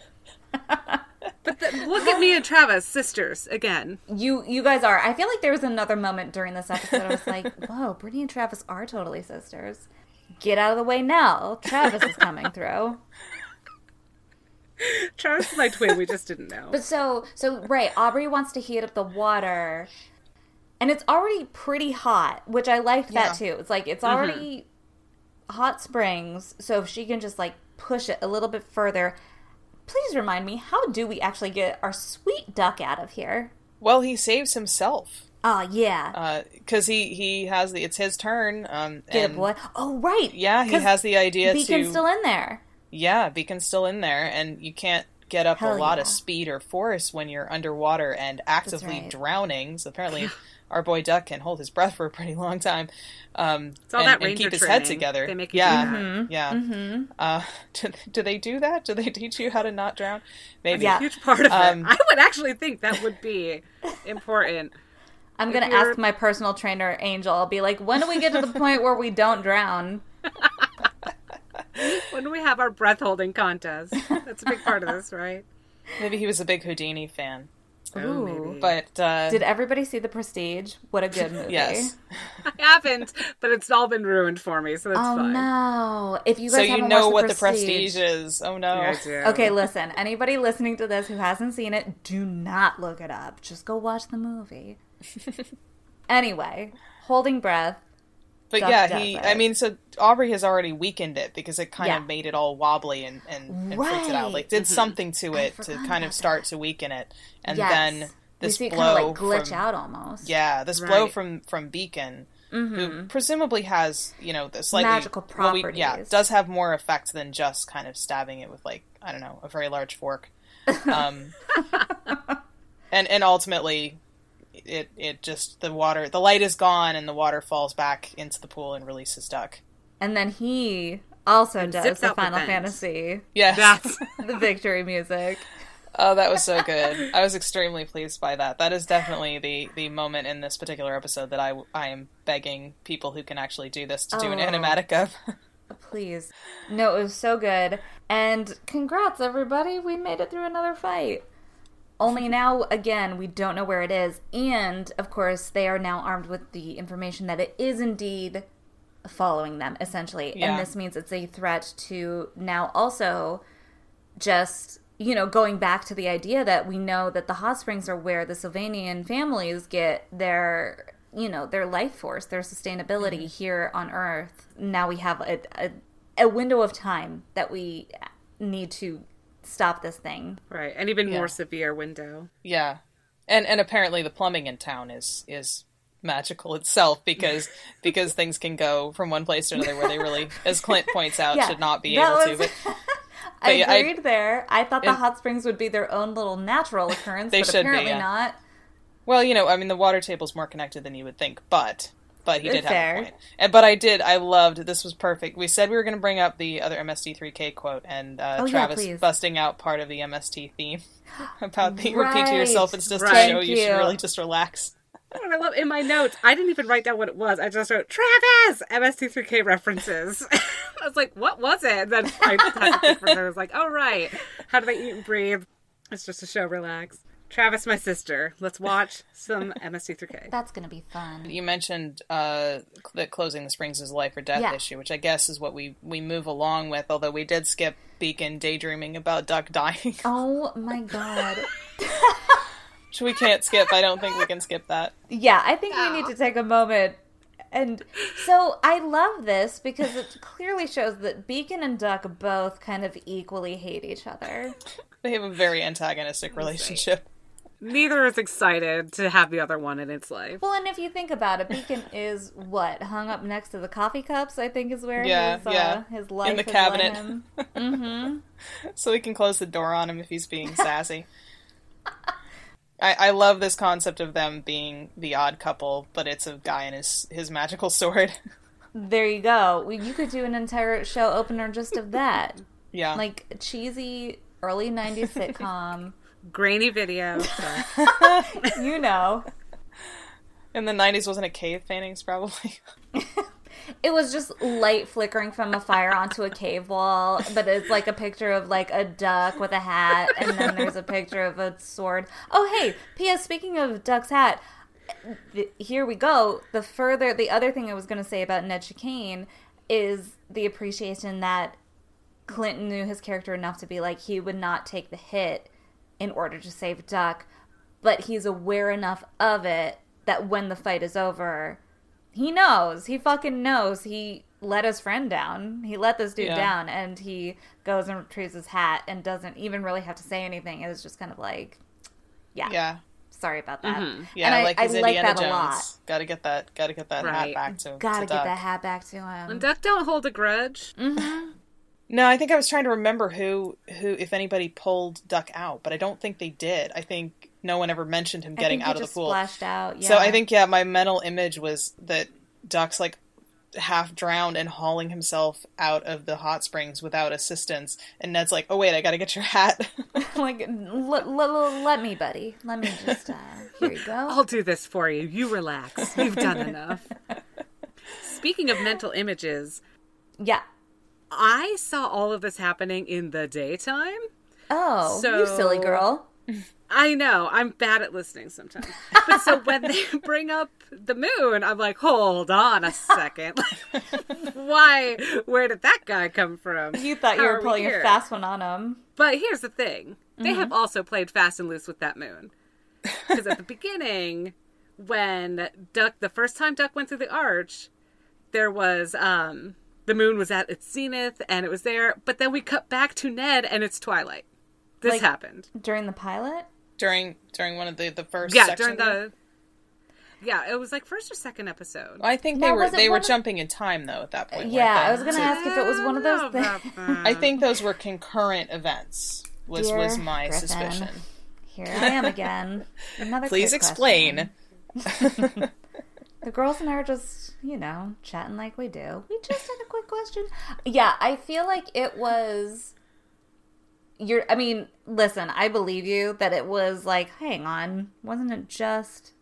B: But the, look at me and Travis, sisters again.
A: You you guys are. I feel like there was another moment during this episode. I was like, <laughs> whoa, Brittany and Travis are totally sisters. Get out of the way now. Travis is coming through. <laughs>
B: Travis is my twin. We just didn't know.
A: But so so right, Aubrey wants to heat up the water. And it's already pretty hot, which I liked that too. It's like it's already mm-hmm. hot springs, so if she can just like push it a little bit further. Please remind me, how do we actually get our sweet duck out of here?
C: well, he saves himself
A: Oh yeah.
C: Uh, because he he has the it's his turn. Um,
A: Get
C: and
A: a boy. Oh right.
C: Yeah, he has the idea
A: Beacon's
C: to
A: still in there.
C: Yeah, Beacon's still in there, and you can't get up
A: Hell
C: a lot
A: yeah.
C: of speed or force when you're underwater and actively
A: right.
C: drowning. So apparently, <laughs> our boy Duck can hold his breath for a pretty long time. Um,
B: It's all
C: and,
B: that
C: and
B: ranger
C: keep his
B: training.
C: head together.
B: They make you
C: yeah,
B: do that.
A: Mm-hmm.
C: yeah. Uh, <laughs> do, do they do that? Do they teach you how to not drown? Maybe.
A: Yeah.
B: Huge part of
C: Um,
B: it. I would actually think that would be important.
A: I'm gonna
B: you're-
A: ask my personal trainer Angel. I'll be like, when do we get to the point where we don't drown? <laughs> <laughs>
B: When do we have our breath holding contest? That's a big part of this, right?
C: Maybe he was a big Houdini fan.
B: Oh,
A: Ooh.
B: maybe.
C: But uh,
A: Did everybody see The Prestige? What a good movie.
C: yes.
B: I haven't, but it's all been ruined for me, so that's
A: Oh
B: fine.
A: no! If you guys
C: So you
A: haven't
C: know
A: watched
C: what the prestige is. Oh no.
B: Yeah, I do.
A: Okay, listen. Anybody listening to this who hasn't seen it, do not look it up. Just go watch the movie. <laughs> anyway, holding breath.
C: But
A: Duck
C: yeah, he.
A: it.
C: I mean, so Aubrey has already weakened it because it kind
A: Yeah.
C: of made it all wobbly and and, and freaked it out. Like
A: Right. Mm-hmm.
C: did something to it to kind of start to weaken it, and
A: Yes.
C: then this
A: see it
C: blow
A: kind of like glitch
C: from,
A: out almost.
C: Yeah, this blow from from Beacon, who presumably has you know the slightly
A: Mm-hmm. Magical
C: well, we- yeah, does have more effect than just kind of stabbing it with like I don't know a very large fork. <laughs> Um, <laughs> and and ultimately, it it just the water the light is gone and the water falls back into the pool and releases Duck.
A: And then he also does the Final
B: Benz.
A: Fantasy,
C: Yes.
B: That's <laughs>
A: the victory music.
C: Oh, that was so good. I was extremely pleased by that. That is definitely the the moment in this particular episode that I I am begging people who can actually do this to do an
A: Oh.
C: animatic of. <laughs>
A: Please. No, it was so good. And congrats, everybody. We made it through another fight. Only now, again, we don't know where it is. And, of course, they are now armed with the information that it is indeed following them, essentially.
C: Yeah.
A: And this means it's a threat to now also just, you know, going back to the idea that we know that the hot springs are where the Sylvanian families get their, you know, their life force, their sustainability mm-hmm. here on Earth. Now we have a, a, a window of time that we need to stop this thing.
B: right, an even
C: Yeah.
B: more severe window.
C: Yeah, and and apparently the plumbing in town is is magical itself because <laughs> because things can go from one place to another where they really, as Clint points out,
A: Yeah,
C: should not be able
A: was-
C: to. But <laughs>
A: I
C: yeah, I-
A: agreed there. I thought the
C: And-
A: hot springs would be their own little natural occurrence,
C: They
A: but
C: should be,
A: apparently
C: yeah.
A: not.
C: well, you know, I mean, the water table's more connected than you would think, but. But he did
A: Fair.
C: have a point. And, but I did. I loved. This was perfect. We said we were going to bring up the other MST3K quote, and uh,
A: Oh,
C: Travis
A: please.
C: busting out part of the MST theme <gasps> about the repeat to yourself. It's just
B: Right.
C: to show
A: Thank
C: you should really just relax.
B: What I love in my notes, I didn't even write down what it was. I just wrote Travis MST3K references. <laughs> I was like, what was it? And then I had to think for a minute. I was like, oh right, how do they eat and breathe? It's just a show. Relax. Travis, my sister. Let's watch some <laughs> MST3K.
A: That's going to be fun.
C: You mentioned uh, that closing the springs is a life or death
A: Yeah.
C: issue, which I guess is what we we move along with. Although we did skip Beacon daydreaming about Duck dying, <laughs>
A: Oh my god. <laughs>
C: which we can't skip. I don't think we can skip that.
A: Yeah, I think we need to take a moment. And so I love this because it clearly shows that Beacon and Duck both kind of equally hate each other.
C: They have a very antagonistic relationship.
B: Neither is excited to have the other one in its life.
A: Well, and if you think about it, Beacon <laughs> is what hung up next to the coffee cups. I think is where
C: Yeah,
A: his, uh,
C: yeah.
A: his life
C: In the
A: has
C: cabinet.
A: led him. <laughs>
C: so we can close the door on him if he's being <laughs> sassy. I, I love this concept of them being the odd couple, but it's a guy and his his magical sword.
A: There you go. Well, You could do an entire show opener just of that,
C: yeah,
A: like cheesy early '90s sitcom.
B: Grainy video. Sorry. <laughs>
A: you know.
C: in the '90s wasn't it cave paintings probably. <laughs>
A: It was just light flickering from a fire onto a cave wall, but it's like a picture of like a duck with a hat, and then there's a picture of a sword. Oh, hey, P.S. Speaking of Duck's hat, th- here we go. The further, the other thing I was going to say about Ned Chicane is the appreciation that Clinton knew his character enough to be like he would not take the hit in order to save Duck, but he's aware enough of it that when the fight is over, he knows. He fucking knows. He let his friend down. He let this dude
C: Yeah.
A: down, and he goes and retrieves his hat and doesn't even really have to say anything. It was just kind of like, yeah,
C: yeah,
A: sorry about that. Mm-hmm.
C: yeah,
A: and I
C: like
A: I
C: his
A: like
C: Indiana
A: that a lot.
C: Jones. Got to get that. Got to get that hat back to. Him.
A: Gotta
C: to
A: get
C: Duck.
A: that hat back to him.
B: And Duck don't hold a grudge. Mm-hmm.
C: No, I think I was trying to remember who who if anybody pulled Duck out, but I don't think they did. I think no one ever mentioned him
A: I
C: getting
A: think he
C: out of the pool.
A: splashed out. Yeah.
C: So I think yeah, my mental image was that Duck's like half drowned and hauling himself out of the hot springs without assistance, and Ned's like, "Oh wait, I got to get your hat." <laughs> <laughs>
A: like, let, let, let me, buddy. Let me just. Uh, here you go.
B: I'll do this for you. You relax. You've done <laughs> enough. Speaking of mental images,
A: Yeah.
B: I saw all of this happening in the daytime.
A: Oh,
B: So-
A: you silly girl.
B: I know, I'm bad at listening sometimes. But so when they <laughs> bring up the moon, I'm like, hold on a second. <laughs> Why? Where did that guy come from?
A: You thought you were
B: are we
A: pulling a fast one on him.
B: But here's the thing they have also played fast and loose with that moon. <laughs> Because at the beginning, when Duck, the first time Duck went through the arch, there was, um, the moon was at its zenith and it was there. But then we cut back to Ned and it's twilight. This
A: Like-
B: happened.
A: During the pilot?
C: during during one of the the first
B: Yeah, during the. Yeah, it was like first or second episode.
C: I think
A: Now,
C: they were they were
A: of-
C: jumping in time though at that point.
A: Yeah. I was going to ask if it was one of those
B: I don't know
A: things.
C: I think those were concurrent events. Was was my
A: Griffin.
C: suspicion.
A: Here I am again. <laughs> Another
C: Please explain. <laughs> <laughs>
A: the girls and I are just, you know, chatting like we do. We just had a quick question. Yeah, I feel like it was. You're. I mean, listen. I believe you that it was like, hang on, wasn't it just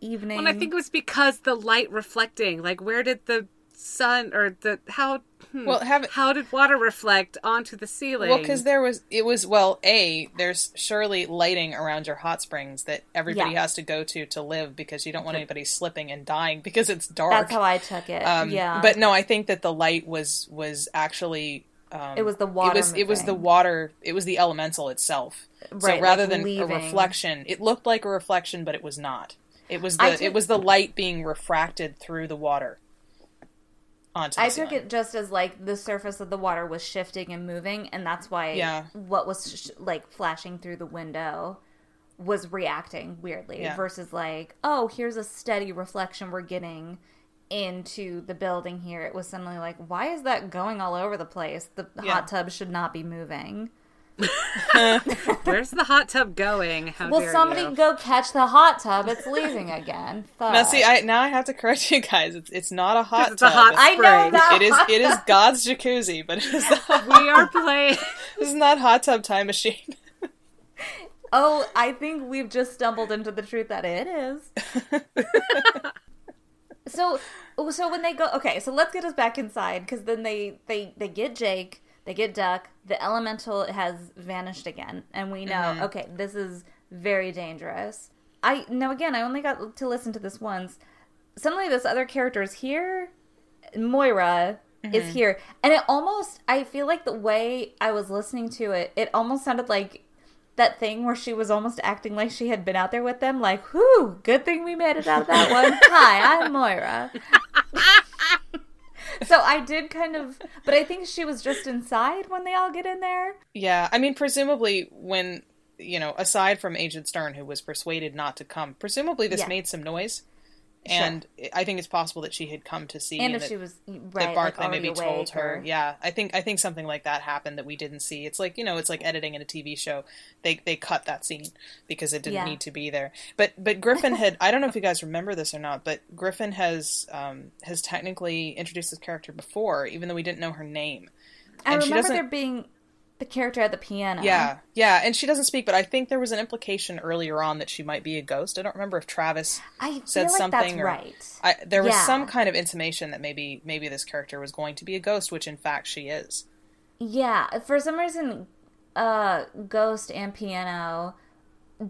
A: evening?
B: Well, I think it was because the light reflecting. Like, where did the sun or the how? hmm,
C: Well, have-
B: how did water reflect onto the ceiling?
C: Well, because there was, it was, well, A, there's surely lighting around your hot springs that everybody
A: Yeah.
C: has to go to to live because you don't want anybody slipping and dying <laughs> because it's dark.
A: That's how I took it.
C: Um,
A: yeah,
C: But no, I think that the light was, was actually, um,
A: It was the water
C: It was, it was the water, it was the elemental itself.
A: Right,
C: so rather
A: like
C: than
A: leaving.
C: a reflection, it looked like a reflection, but it was not. It was the,
A: took-
C: it was the light being refracted through the water onto
A: I took it just as like the surface of the water was shifting and moving, and that's why
C: Yeah.
A: what was sh- like flashing through the window was reacting weirdly
C: Yeah.
A: versus like, oh, here's a steady reflection we're getting into the building here. It was suddenly like, why is that going all over the place? The
C: Yeah.
A: hot tub should not be moving. <laughs>
B: Where's the hot tub going? How
A: Well,
B: dare
A: somebody
B: you?
A: go catch the hot tub. It's leaving again. <laughs>
C: Now, see, I now I have to correct you guys. It's it's not a hot tub.
B: It's a
C: tub.
B: hot
A: I know
B: spring.
A: that.
C: It is it is God's jacuzzi, but it is not,
B: We are playing. <laughs>
C: this is not hot tub time machine.
A: Oh, I think we've just stumbled into the truth that it is. so, so when they go, okay, so let's get us back inside because then they they they get Jake, they get Duck. The elemental has vanished again, and we know, mm-hmm. okay, this is very dangerous. I now again, I only got to listen to this once. Suddenly, this other character is here. Moira is mm-hmm. here, and it almost I feel like the way I was listening to it, it almost sounded like that thing where she was almost acting like she had been out there with them, like, whew, good thing we made it out of that one. <laughs> Hi, I'm Moira. <laughs> <laughs> so I did kind of, but I think she was just inside when they all get in there.
C: Yeah, I mean, presumably when you know, aside from Agent Stern, who was persuaded not to come, presumably this
A: Yeah.
C: made some noise, and I think it's possible that she had come to see
A: And if
C: that,
A: she was right,
C: that Barclay
A: like,
C: maybe told her.
A: or-
C: Yeah, I think I think something like that happened that we didn't see. It's like you know, it's like editing in a TV show. They they cut that scene because it didn't
A: Yeah.
C: need to be there. But but Griffin had I don't know if you guys remember this or not, but Griffin has um, has technically introduced this character before, even though we didn't know her name.
A: I
C: And she
A: remember there being the character at the piano.
C: Yeah, yeah, and she doesn't speak, but I think there was an implication earlier on that she might be a ghost. I don't remember if Travis
A: I feel
C: said
A: like that's
C: something or
A: right.
C: I, there was
A: Yeah.
C: some kind of intimation that maybe maybe this character was going to be a ghost, which in fact she is.
A: Yeah, for some reason, uh, Ghost and Piano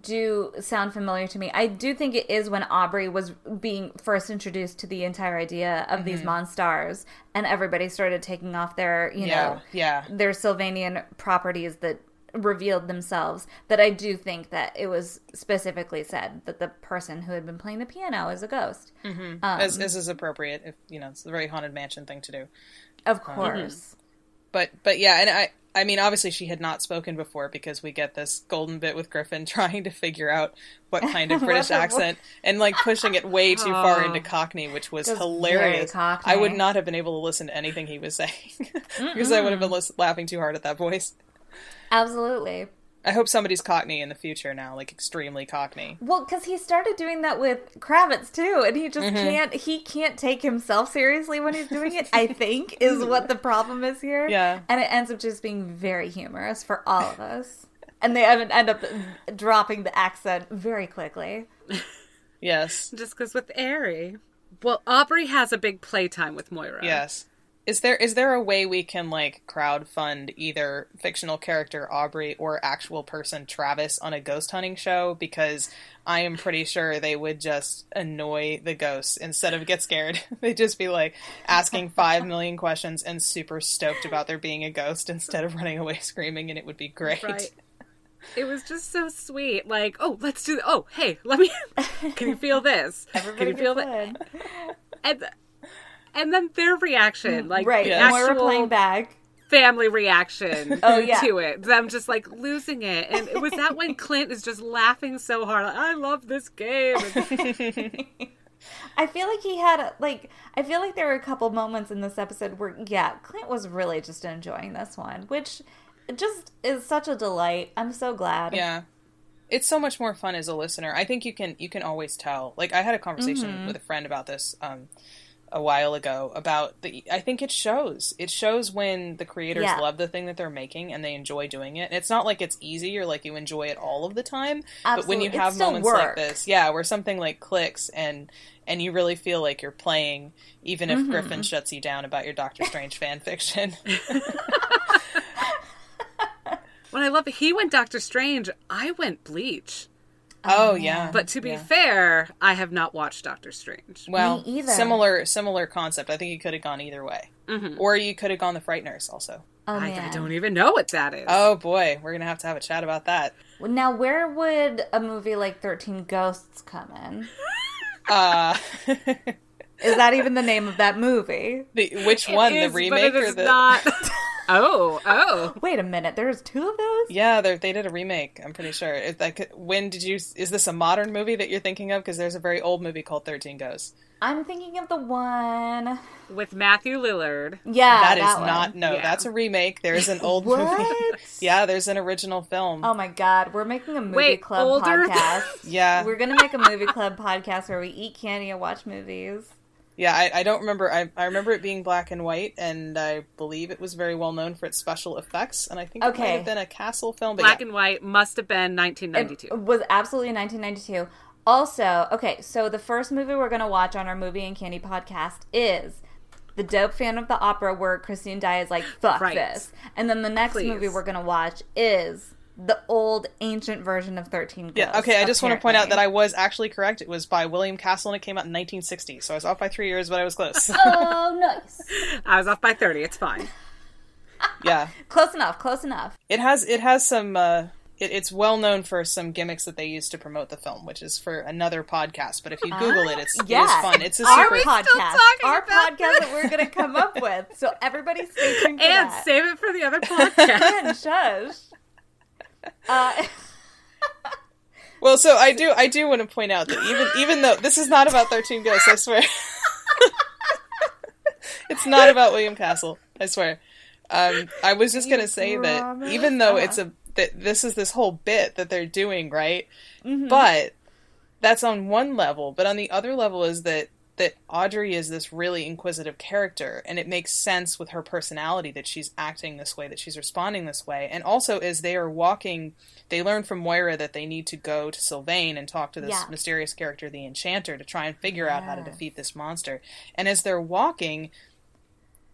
A: do sound familiar to me. I do think it is when Aubrey was being first introduced to the entire idea of these monstars, and everybody started taking off their, you
C: Mm-hmm. Yeah,
A: know,
C: yeah.
A: their Sylvanian properties that revealed themselves. That I do think that it was specifically said that the person who had been playing the piano is a ghost.
C: Mm-hmm.
A: Um,
C: as, as is appropriate if you know it's a very haunted mansion thing to do.
A: Of course.
C: But but yeah, and I I mean obviously she had not spoken before because we get this golden bit with Griffin <laughs> trying to figure out what kind of British <laughs> accent and like pushing it way too far
B: Oh.
C: into Cockney, which was hilarious. I would not have been able to listen to anything he was saying <laughs> because I would have been laughing too hard at that voice.
A: Absolutely.
C: I hope somebody's Cockney in the future now, like extremely Cockney.
A: Well, because he started doing that with Kravitz too, and he
C: Mm-hmm.
A: just can't. He can't take himself seriously when he's doing it. I <laughs> think is what the problem is here.
C: Yeah.
A: and it ends up just being very humorous for all of us. And they end end up dropping the accent very quickly.
C: Yes.
B: Just because with Airy. Well, Aubrey has a big playtime with Moira.
C: Yes. Is there is there a way we can like crowd fund either fictional character Aubrey or actual person Travis on a ghost hunting show? Because I am pretty sure they would just annoy the ghosts instead of get scared. <laughs> They'd just be like asking five million questions and super stoked about there being a ghost instead of running away screaming, and it would be great.
B: Right. It was just so sweet. Like, oh, let's do. Oh, hey, let me. <laughs> Can you feel this?
A: Everybody
B: Can you feel
A: gets
B: that?
A: In.
B: And, and then their reaction, like
A: right?
C: Yes.
A: Moira
B: actual
A: playing back.
B: family reaction <laughs>
A: Oh, yeah.
B: to it. Them just like losing it. And it was that when Clint is just laughing so hard. Like, I love this game. <laughs>
A: I feel like he had like I feel like there were a couple moments in this episode where yeah, Clint was really just enjoying this one, which just is such a delight. I'm so glad.
C: Yeah. it's so much more fun as a listener. I think you can you can always tell. Like I had a conversation with a friend about this um, a while ago about the. I think it shows. It shows when the creators
A: Yeah.
C: love the thing that they're making and they enjoy doing it. And it's not like it's easy or like you enjoy it all of the time. But when you have
A: still
C: moments like this, yeah, where something like clicks and and you really feel like you're playing, even if
A: Mm-hmm.
C: Griffin shuts you down about your Doctor Strange <laughs> fan fiction. <laughs>
B: When I love it, he went Doctor Strange. I went Bleach.
C: Oh yeah,
B: But to be
C: yeah.
B: fair, I have not watched Doctor Strange.
C: Well,
A: Me either.
C: similar similar concept. I think you could have gone either way, or you could have gone the Frighteners also.
A: Oh
B: I. I don't even know what that is.
C: Oh boy, we're gonna have to have a chat about that.
A: Now, where would a movie like Thirteen Ghosts come in? <laughs>
C: Uh,
A: Is that even the name of that movie?
C: the, which one,
B: It
C: the
B: is,
C: remake
B: but it
C: or
B: is
C: the?
B: not. <laughs> oh, <laughs> uh, oh.
A: Wait a minute, there's two of those?
C: Yeah, they they did a remake. I'm pretty sure. It, like, when did you? Is this a modern movie that you're thinking of? Because there's a very old movie called Thirteen Ghosts.
A: I'm thinking of the one.
B: With Matthew Lillard.
A: Yeah,
C: that is
A: one.
C: not. No,
B: Yeah.
C: that's a remake. There's an <laughs> old movie.
A: What? <laughs>
C: yeah, there's an original film.
A: Oh my god, we're making a movie
B: Wait,
A: club
B: older?
A: podcast.
C: Yeah.
A: We're gonna make a movie club podcast where we eat candy and watch movies.
C: Yeah, I, I don't remember. I, I remember it being black and white, and I believe it was very well known for its special effects. And I think it might have been a castle film. But
B: Black
C: yeah.
B: and white must have been 1992.
A: It
B: 1992.
A: was absolutely 1992. Also, okay, so the first movie we're gonna watch on our movie and candy podcast is the dope fan of the opera where Christine Daaé is like, fuck
B: Right.
A: this. And then the next
B: Please.
A: movie we're gonna watch is the old ancient version of 13 Ghosts.
C: Yeah, okay, I just want to point out that. I was actually correct. It was by William Castle and it came out in 1960, so I was off by three years, but I was close.
A: Oh, <laughs> nice.
B: I was off by 30. It's fine.
C: yeah, <laughs>
A: Close enough, close enough.
C: it has it has some. Uh, it, it's well known for some gimmicks that they use to promote the film, which is for another podcast. But if you Google it, it's
A: Yes.
C: it is fun. It's a
A: Our
C: super.
A: podcast.
B: talking
A: Our
B: about
A: podcast that we're gonna come up with. So everybody stay <laughs> tuned
B: And
A: that.
B: save it for the other podcast.
A: and shush. Uh, <laughs>
C: Well, so I do I do want to point out that even even though this is not about Thirteen Ghosts, I swear, <laughs> it's not about William Castle. I swear. Um, I was just gonna say that even though
A: Uh-huh.
C: it's a that this is this whole bit that they're doing right,
A: Mm-hmm.
C: but that's on one level. But on the other level is that that Aubrey is this really inquisitive character, and it makes sense with her personality that she's acting this way, that she's responding this way, and also as they are walking, they learn from Moira that they need to go to Sylvain and talk to this
A: Yeah.
C: mysterious character, the Enchanter, to try and figure out how to defeat this monster. And as they're walking,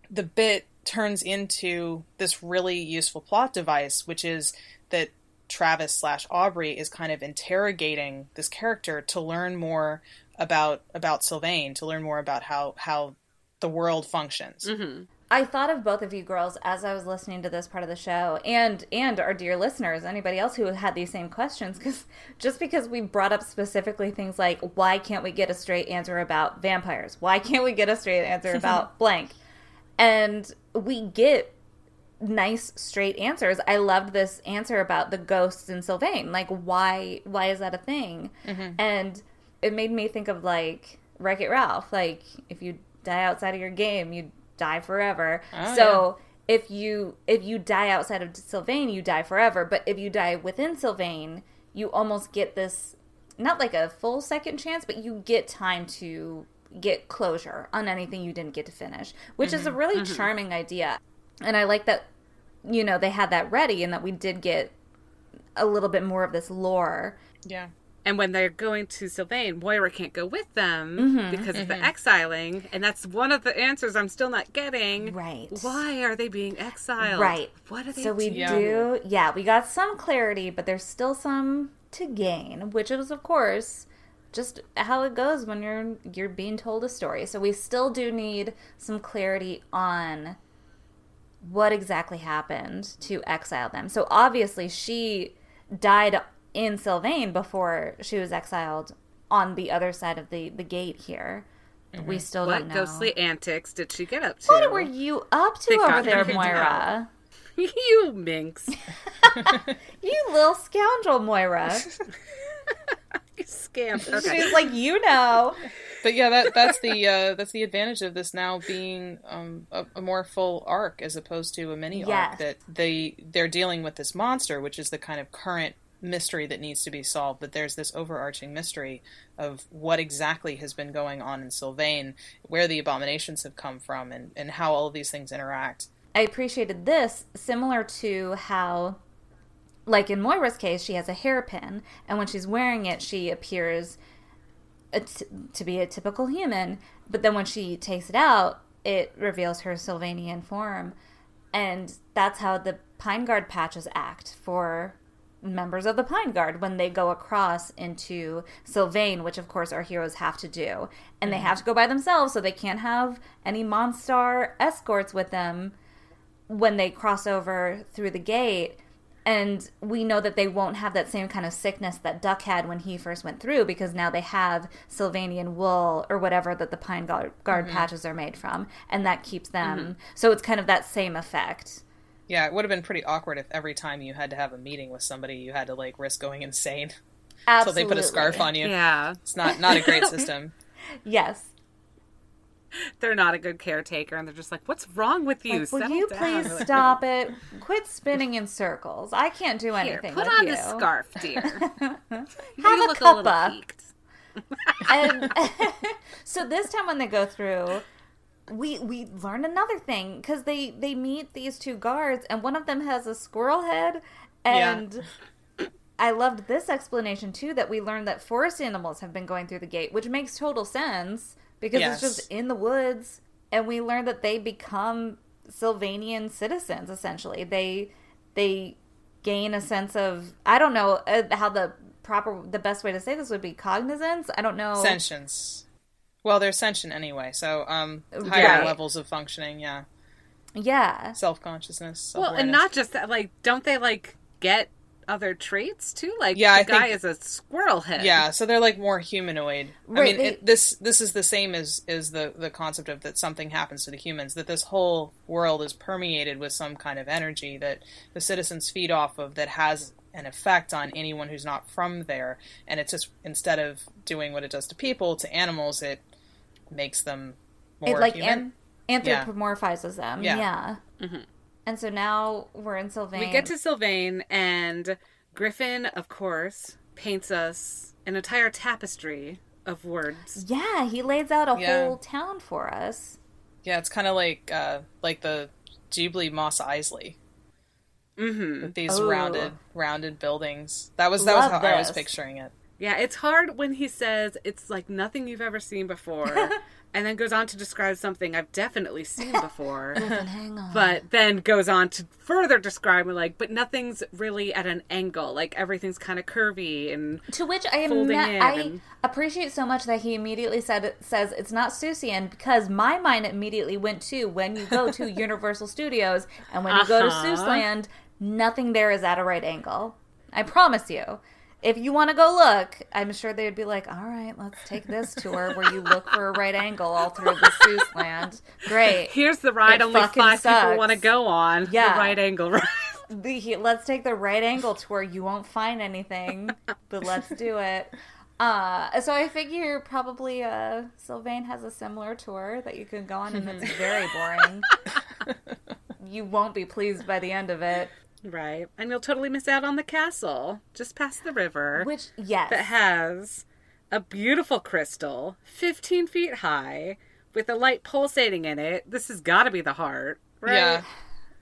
C: the bit turns into this really useful plot device, which is that Travis slash Aubrey is kind of interrogating this character to learn more about about Sylvain, to learn more about how how the world functions. Mm-hmm.
A: I thought of both of you girls as I was listening to this part of the show, and and our dear listeners, anybody else who had these same questions, because just because we brought up specifically things like why can't we get a straight answer about vampires? Why can't we get a straight answer about <laughs> blank? And we get nice straight answers. I loved this answer about the ghosts in Sylvain. Like why why is that a thing? Mm-hmm. And it made me think of like Wreck It Ralph. Like if you die outside of your game, you die forever.
C: Oh,
A: so if you if you die outside of Sylvain, you die forever. But if you die within Sylvain, you almost get this not like a full second chance, but you get time to get closure on anything you didn't get to finish, which is a mm-hmm. really mm-hmm. charming idea. And I like that you know, they had that ready and that we did get a little bit more of this lore.
C: Yeah.
B: And when they're going to Sylvain, Moira can't go with them mm-hmm, because of the mm-hmm. exiling. And that's one of the answers I'm still not getting.
A: Right.
B: Why are they being exiled?
A: Right.
B: What are they
A: So we? Do, yeah, we got some clarity, but there's still some to gain, which is, of course, just how it goes when you're you're being told a story. So we still do need some clarity on what exactly happened to exile them. So obviously, she died in Sylvain before she was exiled on the other side of the the gate here. But We still
B: What
A: don't know.
B: ghostly antics did she get up to?
A: what were you up to
B: They
A: over
B: got
A: there, Moira? <laughs>
B: you minx. <laughs>
A: You little scoundrel, Moira. <laughs>
B: You scamp. Okay.
A: She's like, you know.
C: But yeah, that that's the uh, that's the advantage of this now being um, a, a more full arc as opposed to a mini
A: Yes.
C: arc that they they're dealing with this monster, which is the kind of current mystery that needs to be solved, but there's this overarching mystery of what exactly has been going on in Sylvain, where the abominations have come from, and, and how all of these things interact.
A: I appreciated this similar to how, like in Moira's case, she has a hairpin, and when she's wearing it, she appears to be a typical human, but then when she takes it out, it reveals her Sylvanian form. And that's how the Pine Guard patches act for members of the Pine Guard when they go across into Sylvain, which of course our heroes have to do. And they mm-hmm. have to go by themselves, so they can't have any Monstar escorts with them when they cross over through the gate. And we know that they won't have that same kind of sickness that Duck had when he first went through because now they have Sylvanian wool or whatever that the Pine Guard, guard mm-hmm. patches are made from. And that keeps them. Mm-hmm. So it's kind of that same effect.
C: Yeah, it would have been pretty awkward if every time you had to have a meeting with somebody, you had to like risk going insane <laughs> until
A: Absolutely.
C: they put a scarf on you.
B: Yeah.
C: It's not not a great <laughs> system.
A: Yes.
B: They're not a good caretaker, and they're just like, "What's wrong with you?
A: Like, will
B: Settle
A: you
B: down."
A: please stop it? Quit spinning in circles. I can't do
B: Here,
A: anything.
B: put
A: with
B: on
A: you.
B: the scarf, <laughs> dear.
A: Have
B: you
A: a
B: look
A: cuppa.
B: peaked.
A: and so this time when they go through we we learn another thing because they they meet these two guards and one of them has a squirrel head and i loved this explanation too that we learned that forest animals have been going through the gate which makes total sense because
C: Yes.
A: it's just in the woods and we learned that they become sylvanian citizens essentially they they gain a sense of i don't know uh, how the proper the best way to say this would be cognizance i don't know
C: Sentience. Well, they're sentient anyway, so um, higher
A: Right.
C: levels of functioning, yeah,
A: yeah
C: self consciousness.
B: Well, and not just that. Like, don't they like get other traits too? Like,
C: Yeah,
B: the
C: I
B: guy
C: think-
B: is a squirrel head.
C: Yeah, so they're like more humanoid. I mean,
A: they-
C: it, this this is the same as is the the concept of that something happens to the humans. That this whole world is permeated with some kind of energy that the citizens feed off of that has an effect on anyone who's not from there. And it's just instead of doing what it does to people to animals, it makes them more
A: it like
C: human.
A: an- anthropomorphizes them
C: Yeah.
A: yeah, and so now we're in sylvain
B: We get to Sylvain, and Griffin, of course, paints us an entire tapestry of words.
A: yeah he lays out a
C: Yeah.
A: whole town for us
C: yeah, it's kind of like uh, like the Ghibli Mos Eisley.
B: Mm-hmm.
C: with these
A: Ooh.
C: rounded rounded buildings. That was that was
A: Love
C: how I was picturing it.
B: Yeah, it's hard when he says it's like nothing you've ever seen before, <laughs> and then goes on to describe something I've definitely seen before. But then goes on to further describe like, but nothing's really at an angle. Like everything's kind of curvy and
A: to which I am
B: folding
A: not,
B: in
A: I
B: and-
A: appreciate so much that he immediately said says it's not Seussian because my mind immediately went to when you go to <laughs> Universal Studios and when you go to
B: Uh-huh.
A: Seussland, nothing there is at a right angle. I promise you. If you want to go look, I'm sure they'd be like, "All right, let's take this tour where you look for a right angle all through the Seussland." Great.
B: here's the ride
A: It
B: only five people want to go on.
A: Yeah.
B: The right angle ride.
A: the, let's take the right angle tour. You won't find anything, but let's do it. Uh, so I figure probably uh, Sylvain has a similar tour that you can go on, and it's <laughs> very boring. you won't be pleased by the end of it.
B: Right. And you'll totally miss out on the castle just past the river
A: Which, yes,
B: that has a beautiful crystal, 15 feet high, with a light pulsating in it. This has got to be the heart, right?
C: Yeah. <sighs>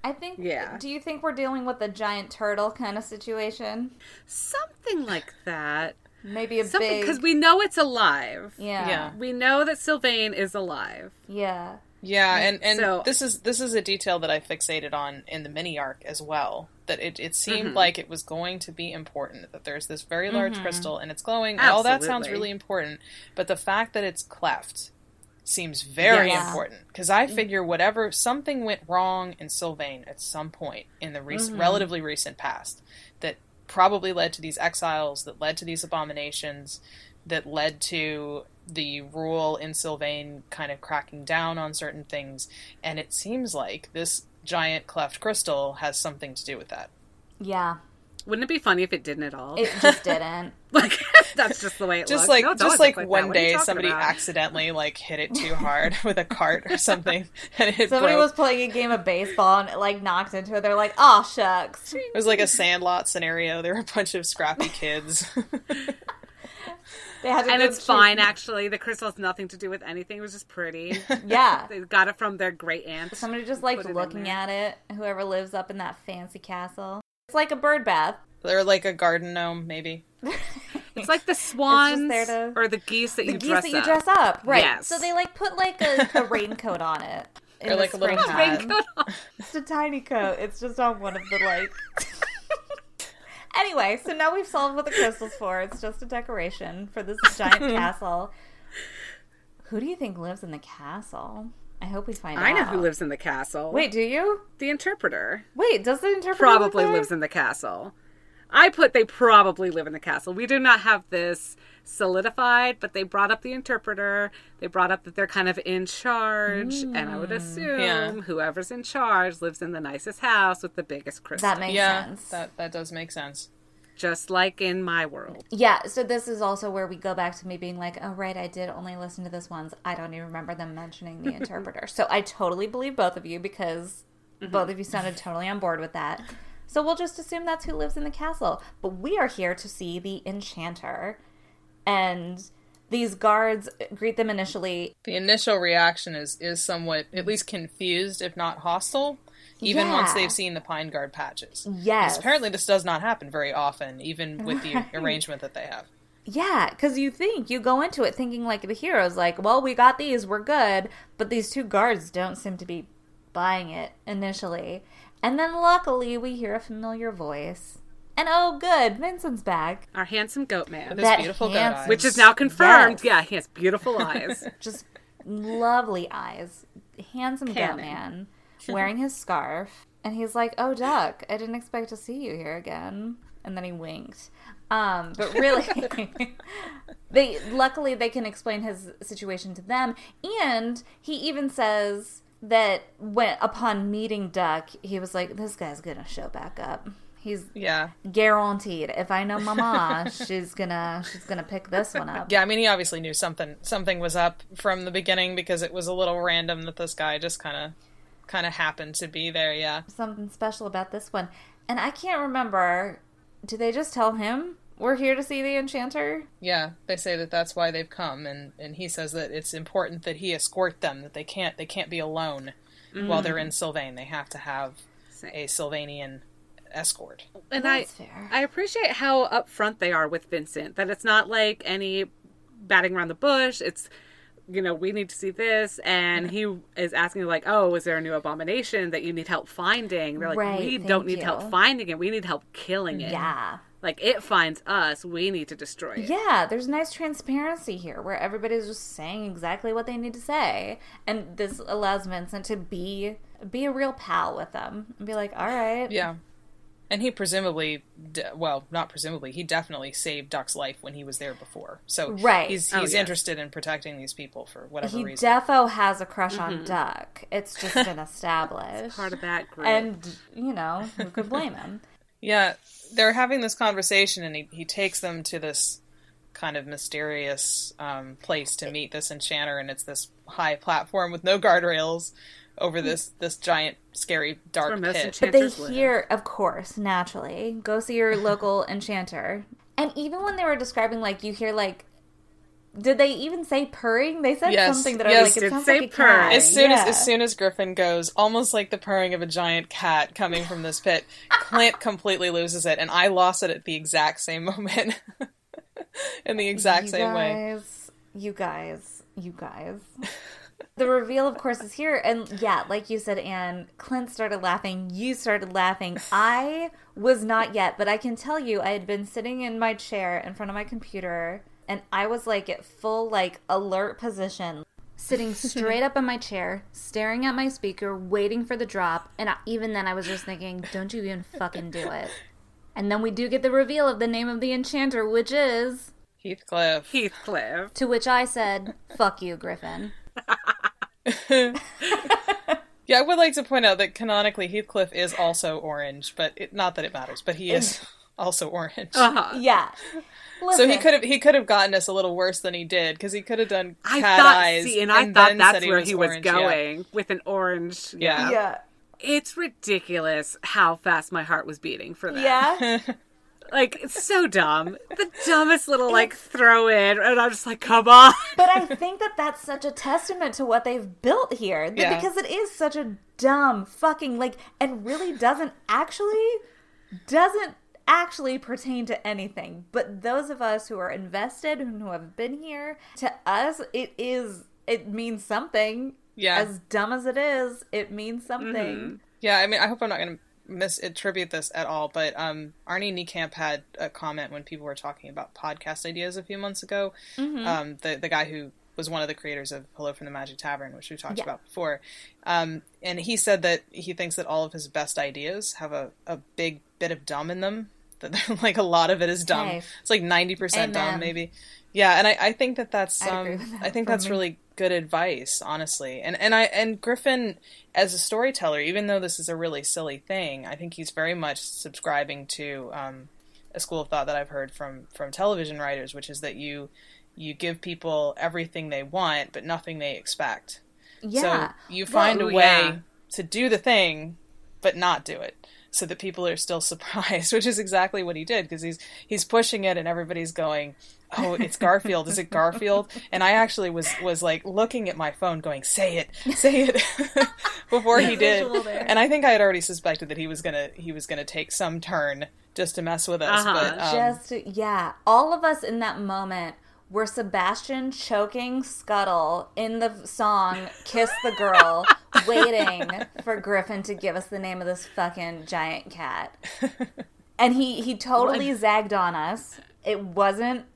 A: I think.
B: Yeah.
A: Do you think we're dealing with a giant turtle kind of situation?
B: Something like that.
A: Maybe a
B: Something
A: big.
B: because we know it's alive.
A: yeah,
C: Yeah.
B: We know that Sylvain is alive.
A: yeah,
C: Yeah, and and
B: So-
C: this is this is a detail that I fixated on in the mini arc as well. That it, it seemed
B: Mm-hmm.
C: like it was going to be important. That there's this very large crystal and it's glowing. And all that sounds really important, but the fact that it's cleft seems very
A: Yes.
C: important because I figure whatever something went wrong in Sylvain at some point in the rec- relatively recent past that probably led to these exiles, that led to these abominations, that led to the rule in Sylvain kind of cracking down on certain things, and it seems like this giant cleft crystal has something to do with that.
A: yeah.
B: Wouldn't it be funny if it didn't at all?
A: It just <laughs> didn't.
B: like <laughs> that's just the way it
C: Just
B: looks.
C: like
B: No, it's
C: just
B: always
C: like, one
B: What are you
C: day somebody
B: about?
C: accidentally like hit it too <laughs> hard with a cart or something and it
A: Somebody
C: broke.
A: was playing a game of baseball and it like knocked into it. They're like, "Oh shucks."
C: It was like a sandlot scenario. There were a bunch of scrappy kids.
A: They had to
B: and it's
A: chase-
B: fine actually. The crystal has nothing to do with anything. It was just pretty. <laughs>
A: Yeah.
B: they got it from their great aunt.
A: Somebody just like
B: Put it
A: looking at it. Whoever lives up in that fancy castle. It's like a bird bath.
C: They're like a garden gnome, maybe. <laughs>
B: It's like the swans
A: there to-
B: or the geese that
A: The
B: you
A: geese
B: dress
A: that you
B: up.
A: dress up, right?
B: Yes.
A: So they like put like a, a <laughs> raincoat on it. in
C: Or like a little
B: Raincoat on.
A: It's a tiny coat. It's just on one of the like. Anyway, so now we've solved what the crystal's for. It's just a decoration for this giant <laughs> castle. Who do you think lives in the castle? I hope we find out.
B: I know who lives in the castle.
A: Wait, do you?
B: the interpreter
A: Wait, does the interpreter
B: probably
A: live
B: lives in the castle. I put they probably live in the castle. We do not have this solidified, but they brought up the interpreter. They brought up that they're kind of in charge, and I would hmm, assume
C: Yeah.
B: whoever's in charge lives in the nicest house with the biggest crystal.
A: That makes
C: yeah,
A: sense.
C: that that does make sense.
B: just like in my world.
A: Yeah, so this is also where we go back to me being like, oh, right, I did only listen to this once. I don't even remember them mentioning the <laughs> interpreter. so I totally believe both of you because mm-hmm. both of you sounded totally on board with that. So we'll just assume that's who lives in the castle. But we are here to see the enchanter. And these guards greet them initially.
C: The initial reaction is is somewhat at least confused, if not hostile, even
A: Yeah.
C: once they've seen the pine guard patches.
A: Yes.
C: Because apparently this does not happen very often, even with the arrangement that they have.
A: Yeah, because you think, you go into it thinking like the heroes, like, well, we got these, we're good. But these two guards don't seem to be buying it initially. And then luckily we hear a familiar voice. And oh, good, Vincent's back.
B: Our handsome goat man,
C: his
A: That
C: beautiful goat
A: handsome-
C: eyes.
B: which is now confirmed.
A: Yes.
B: Yeah, he has beautiful eyes. <laughs>
A: Just lovely eyes. Handsome goat man <laughs> wearing his scarf. And he's like, oh, Duck, I didn't expect to see you here again. And then he winked. Um, but really, <laughs> they luckily they can explain his situation to them, and he even says that when upon meeting Duck, he was like, "This guy's gonna show back up. He's
C: Yeah.
A: guaranteed. If I know <laughs> Mama, she's gonna she's gonna pick this one up."
C: Yeah, I mean he obviously knew something something was up from the beginning because it was a little random that this guy just kinda kinda happened to be there, yeah.
A: Something special about this one, and I can't remember. Do they just tell him we're here to see the enchanter?
C: Yeah, they say that that's why they've come, and, and he says that it's important that he escort them. That they can't they can't be alone mm. while they're in Sylvain. They have to have a Sylvanian escort.
B: and
A: That's
B: I,
A: fair.
B: I appreciate how upfront they are with Vincent. That it's not like any batting around the bush. It's you know we need to see this, and he is asking like, oh, is there a new abomination that you need help finding? They're like,
A: Right,
B: we don't need
A: you.
B: help finding it. We need help killing it.
A: Yeah.
B: like it finds us. We need to destroy it.
A: Yeah, there's nice transparency here where everybody's just saying exactly what they need to say. And this allows Vincent to be be a real pal with them and be like, "All right."
C: Yeah. And he presumably, de- well, not presumably, he definitely saved Duck's life when he was there before. So
A: Right.
C: he's
B: Oh,
C: he's
B: yes.
C: interested in protecting these people for whatever
A: He
C: reason.
A: defo has a crush on Duck. It's just <laughs> been established.
B: Part of that group.
A: and, you know, who could blame him? <laughs>
C: Yeah, they're having this conversation, and he, he takes them to this kind of mysterious um, place to meet this enchanter, and it's this high platform with no guardrails over this this giant, scary, dark pit.
A: But they
B: Enchanters live.
A: hear, of course, naturally, go see your <laughs> local enchanter. And even when they were describing, like, you hear, like, did they even say purring? They said
C: Yes,
A: something that I was like, it
B: did
A: sounds
B: say
A: like a
B: purring.
A: cat.
C: As soon
A: Yeah.
C: as as soon as Griffin goes, almost like the purring of a giant cat coming from this pit, Clint <laughs> completely loses it, and I lost it at the exact same <laughs> moment, in the exact
A: you
C: same way.
A: guys, You guys, you guys. The reveal, of course, is here, and yeah, like you said, Anne, Clint started laughing. You started laughing. I was not yet, but I can tell you, I had been sitting in my chair in front of my computer, and I was like at full like alert position. Sitting straight up in my chair, staring at my speaker, waiting for the drop, and I, even then I was just thinking, "Don't you even fucking do it!" And then we do get the reveal of the name of the enchanter, which is
C: Heathcliff.
B: Heathcliff.
A: to which I said, "Fuck you, Griffin." <laughs>
C: Yeah, I would like to point out that canonically Heathcliff is also orange, but it, not that it matters, but he is also orange.
B: Uh-huh.
A: Yeah.
C: So he could have he could have gotten us a little worse than he did because he could have done
B: I
C: cat
B: thought,
C: eyes.
B: see, and I thought
C: then
B: that's
C: said
B: where he was
C: orange, yeah.
B: going with an orange.
C: Yeah.
A: Yeah.
B: It's ridiculous how fast my heart was beating for that.
A: Yeah. <laughs>
B: Like, it's so dumb. The dumbest little, like, throw in. And I'm just like, come on.
A: But I think that that's such a testament to what they've built here that-
C: Yeah.
A: because it is such a dumb fucking like and really doesn't actually doesn't actually pertain to anything. But those of us who are invested and who have been here, to us it is it means something.
C: Yeah.
A: As dumb as it is, it means something.
B: Mm-hmm.
C: Yeah, I mean, I hope I'm not going to misattribute this at all, but um, Arnie Niekamp had a comment when people were talking about podcast ideas a few months ago.
A: Mm-hmm.
C: Um, the the guy who was one of the creators of Hello from the Magic Tavern, which we talked
A: Yeah.
C: about before, um, and he said that he thinks that all of his best ideas have a, a big bit of dumb in them. That <laughs> like a lot of it is dumb.
A: Hey.
C: It's like ninety percent dumb, maybe. Yeah, and I, I think that that's um,
A: that
C: I think that's
A: me.
C: really good advice, honestly. And and I and Griffin as a storyteller, even though this is a really silly thing, I think he's very much subscribing to um, a school of thought that I've heard from from television writers, which is that you you give people everything they want, but nothing they expect.
A: Yeah.
C: So you find
B: Well,
C: a way
B: yeah.
C: to do the thing, but not do it, so that people are still <laughs> surprised, which is exactly what he did because he's he's pushing it, and everybody's going, "Oh, it's Garfield! is it Garfield?" <laughs> And I actually was was like looking at my phone, going, "Say it, say it," <laughs> before he did, and I think I had already suspected that he was gonna he was gonna take some turn just to mess with us,
B: Uh-huh.
C: but um,
A: Just yeah, all of us in that moment were Sebastian choking Scuttle in the song "Kiss the Girl," waiting for Griffin to give us the name of this fucking giant cat, and he he totally zagged on us. It wasn't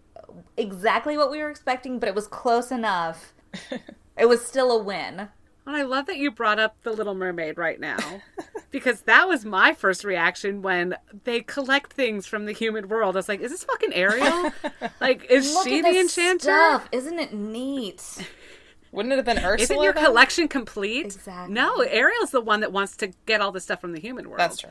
A: exactly what we were expecting, but it was close enough. <laughs> It was still a win.
B: And I love that you brought up The Little Mermaid right now. <laughs> because that was my first reaction when they collect things from the human world. I was like, is this fucking Ariel? <laughs> like, is
A: Look
B: she
A: at
B: the
A: this
B: enchanter?
A: stuff, isn't it neat? <laughs>
C: wouldn't it have been Ursula?
B: Isn't your
C: then?
B: collection complete?
A: Exactly.
B: No, Ariel's the one that wants to get all the stuff from the human world.
C: That's true.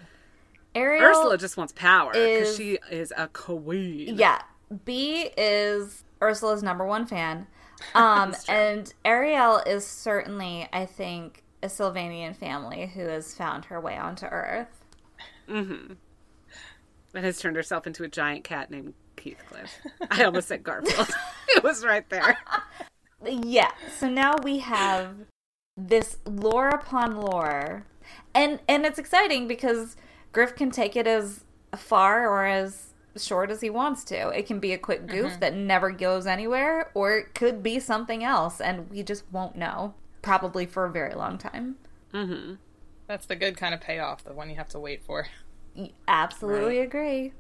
A: Ariel
B: Ursula just wants power because she is a queen.
A: Yeah. B is Ursula's number one fan. Um, and Ariel is certainly, I think, a Sylvanian family who has found her way onto Earth.
B: And has turned herself into a giant cat named Heathcliff. <laughs> I almost said Garfield. <laughs> it was right there. <laughs>
A: Yeah. So now we have this lore upon lore. And and it's exciting because Griff can take it as far or as short as he wants to. It can be a quick goof that never goes anywhere, or it could be something else, and we just won't know. Probably for a very long time.
C: That's the good kind of payoff, the one you have to wait for.
A: Absolutely agree.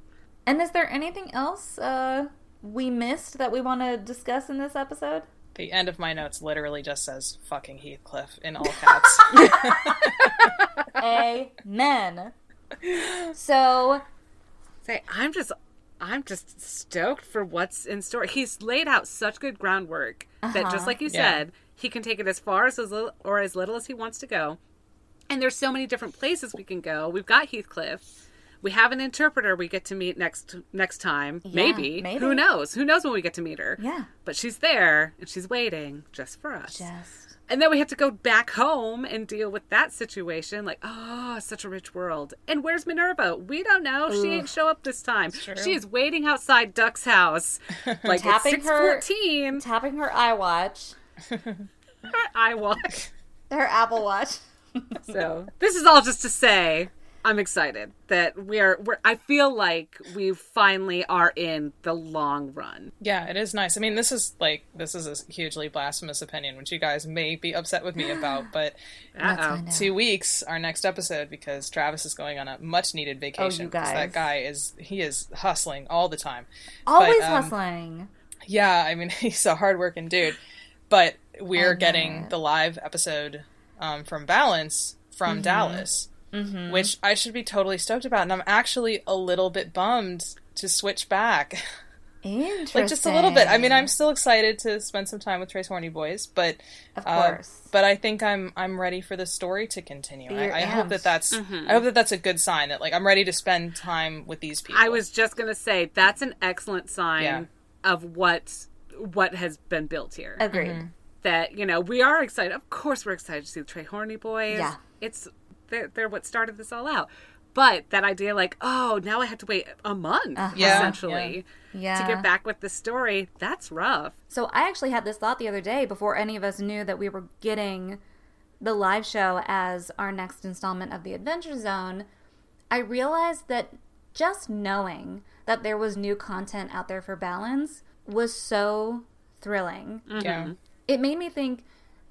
A: And is there anything else uh, we missed that we want to discuss in this episode?
C: The end of my notes literally just says "fucking Heathcliff" in all <laughs> caps.
A: Amen. So,
B: Say, I'm just, I'm just stoked for what's in store. He's laid out such good groundwork that, just uh-huh. like you
C: Yeah.
B: said, he can take it as far as, as little, or as little as he wants to go. And there's so many different places we can go. We've got Heathcliff. We have an interpreter we get to meet next next time. maybe.
A: maybe.
B: Who knows? Who knows when we get to meet her?
A: Yeah.
B: But she's there and she's waiting just for us.
A: just
B: And then we have to go back home and deal with that situation. Like, oh, such a rich world. And where's Minerva? We don't know. She ain't show up this time. She is waiting outside Duck's house. <laughs> Like
A: Tapping
B: it's
A: her-
B: 614.
A: tapping her iWatch,
B: I walk.
A: her Apple Watch.
B: So this is all just to say I'm excited that we are we're I feel like we finally are in the long run.
C: yeah, it is nice. I mean, this is like this is a hugely blasphemous opinion, which you guys may be upset with me about, <sighs> but
A: Let's
B: Uh-oh.
A: find out.
C: two weeks our next episode because Travis is going on a much needed vacation. 'cause
A: guys.
C: that guy is he is hustling all the time.
A: Always
C: But, um,
A: hustling.
C: Yeah, I mean <laughs> he's a hardworking dude, but we're getting
A: it.
C: the live episode um, from Balance from
A: Mm-hmm.
C: Dallas, which I should be totally stoked about, and I'm actually a little bit bummed to switch back.
A: Interesting. <laughs>
C: like just a little bit. I mean, I'm still excited to spend some time with Tres Horny Boys, but
A: Of
C: uh,
A: course.
C: but I think I'm I'm ready for the story to continue. I, I hope that that's
B: Mm-hmm.
C: I hope that that's a good sign that like I'm ready to spend time with these people.
B: I was just gonna say that's an excellent sign
C: Yeah.
B: of what what has been built here.
A: Agreed.
C: Mm-hmm.
B: that you know we are excited. Of course, we're excited to see the Tres Horny boys.
A: Yeah.
B: it's they're, they're what started this all out. But that idea, like, oh, now I have to wait a month uh-huh.
C: Yeah,
B: essentially
A: Yeah.
B: to get back with the story. That's rough.
A: So I actually had this thought the other day before any of us knew that we were getting the live show as our next installment of the Adventure Zone. I realized that just knowing that there was new content out there for Balance was so thrilling. Mm-hmm.
C: yeah.
A: It made me think,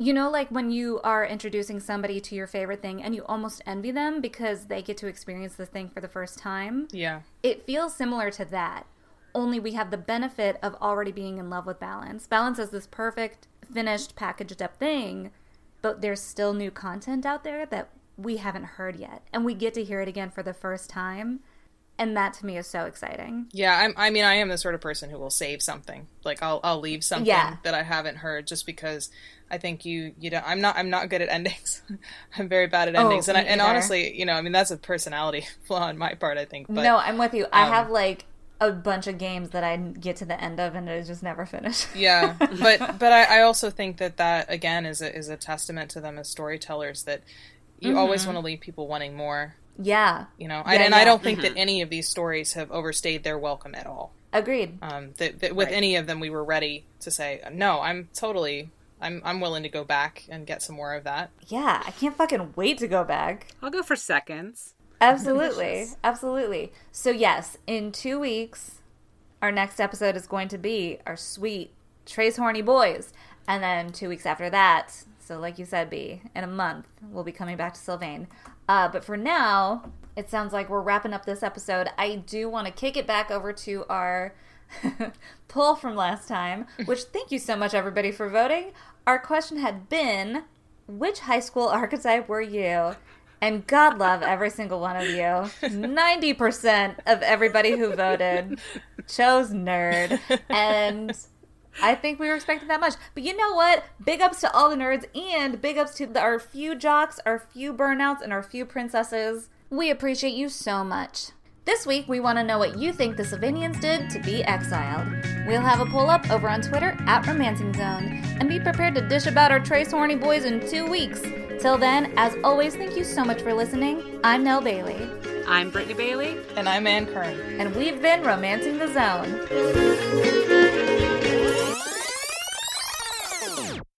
A: you know, like when you are introducing somebody to your favorite thing and you almost envy them because they get to experience this thing for the first time?
C: Yeah.
A: it feels similar to that only we have the benefit of already being in love with balance. Balance is this perfect finished packaged up thing but there's still new content out there that we haven't heard yet and we get to hear it again for the first time and that to me is so exciting
C: Yeah, I'm, I mean, I am the sort of person who will save something. Like, I'll I'll leave something
A: Yeah.
C: that I haven't heard just because I think you you don't. I'm not I'm not good at endings. <laughs> I'm very bad at endings, and I, and honestly, you know, I mean, that's a personality <laughs> flaw on my part. I think. But,
A: no i'm with you i
C: um,
A: have like a bunch of games that i get to the end of and it just never finish <laughs>
C: yeah, but but I, I also think that that again is a, is a testament to them as storytellers that you always want to leave people wanting more.
A: Yeah
C: You know, I,
A: Yeah,
C: and I don't think that any of these stories have overstayed their welcome at all.
A: agreed
C: um, that, that with
B: Right.
C: any of them we were ready to say no i'm totally i'm i'm willing to go back and get some more of that
A: yeah i can't fucking wait to go back
B: I'll go for seconds.
A: Absolutely. <laughs> Absolutely. So, yes, in two weeks, our next episode is going to be our sweet Tres Horny Boys. And then two weeks after that, so like you said, B, in a month, we'll be coming back to Sylvain. Uh, but for now, it sounds like we're wrapping up this episode. I do want to kick it back over to our <laughs> poll from last time, <laughs> which thank you so much, everybody, for voting. Our question had been which high school archetype were you? And God love every <laughs> single one of you. 90% of everybody who voted chose nerd. And I think we were expecting that much. But you know what? Big ups to all the nerds and big ups to the- our few jocks, our few burnouts, and our few princesses. We appreciate you so much. This week, we want to know what you think the Sylvanians did to be exiled. We'll have a poll up over on Twitter at Romancing Zone. And be prepared to dish about our Tres Horny Boys in two weeks. Till then, as always, thank you so much for listening. I'm Nell Bailey,
B: I'm Brittany Bailey.
C: and i'm ann kern
A: and we've been Romancing the Zone.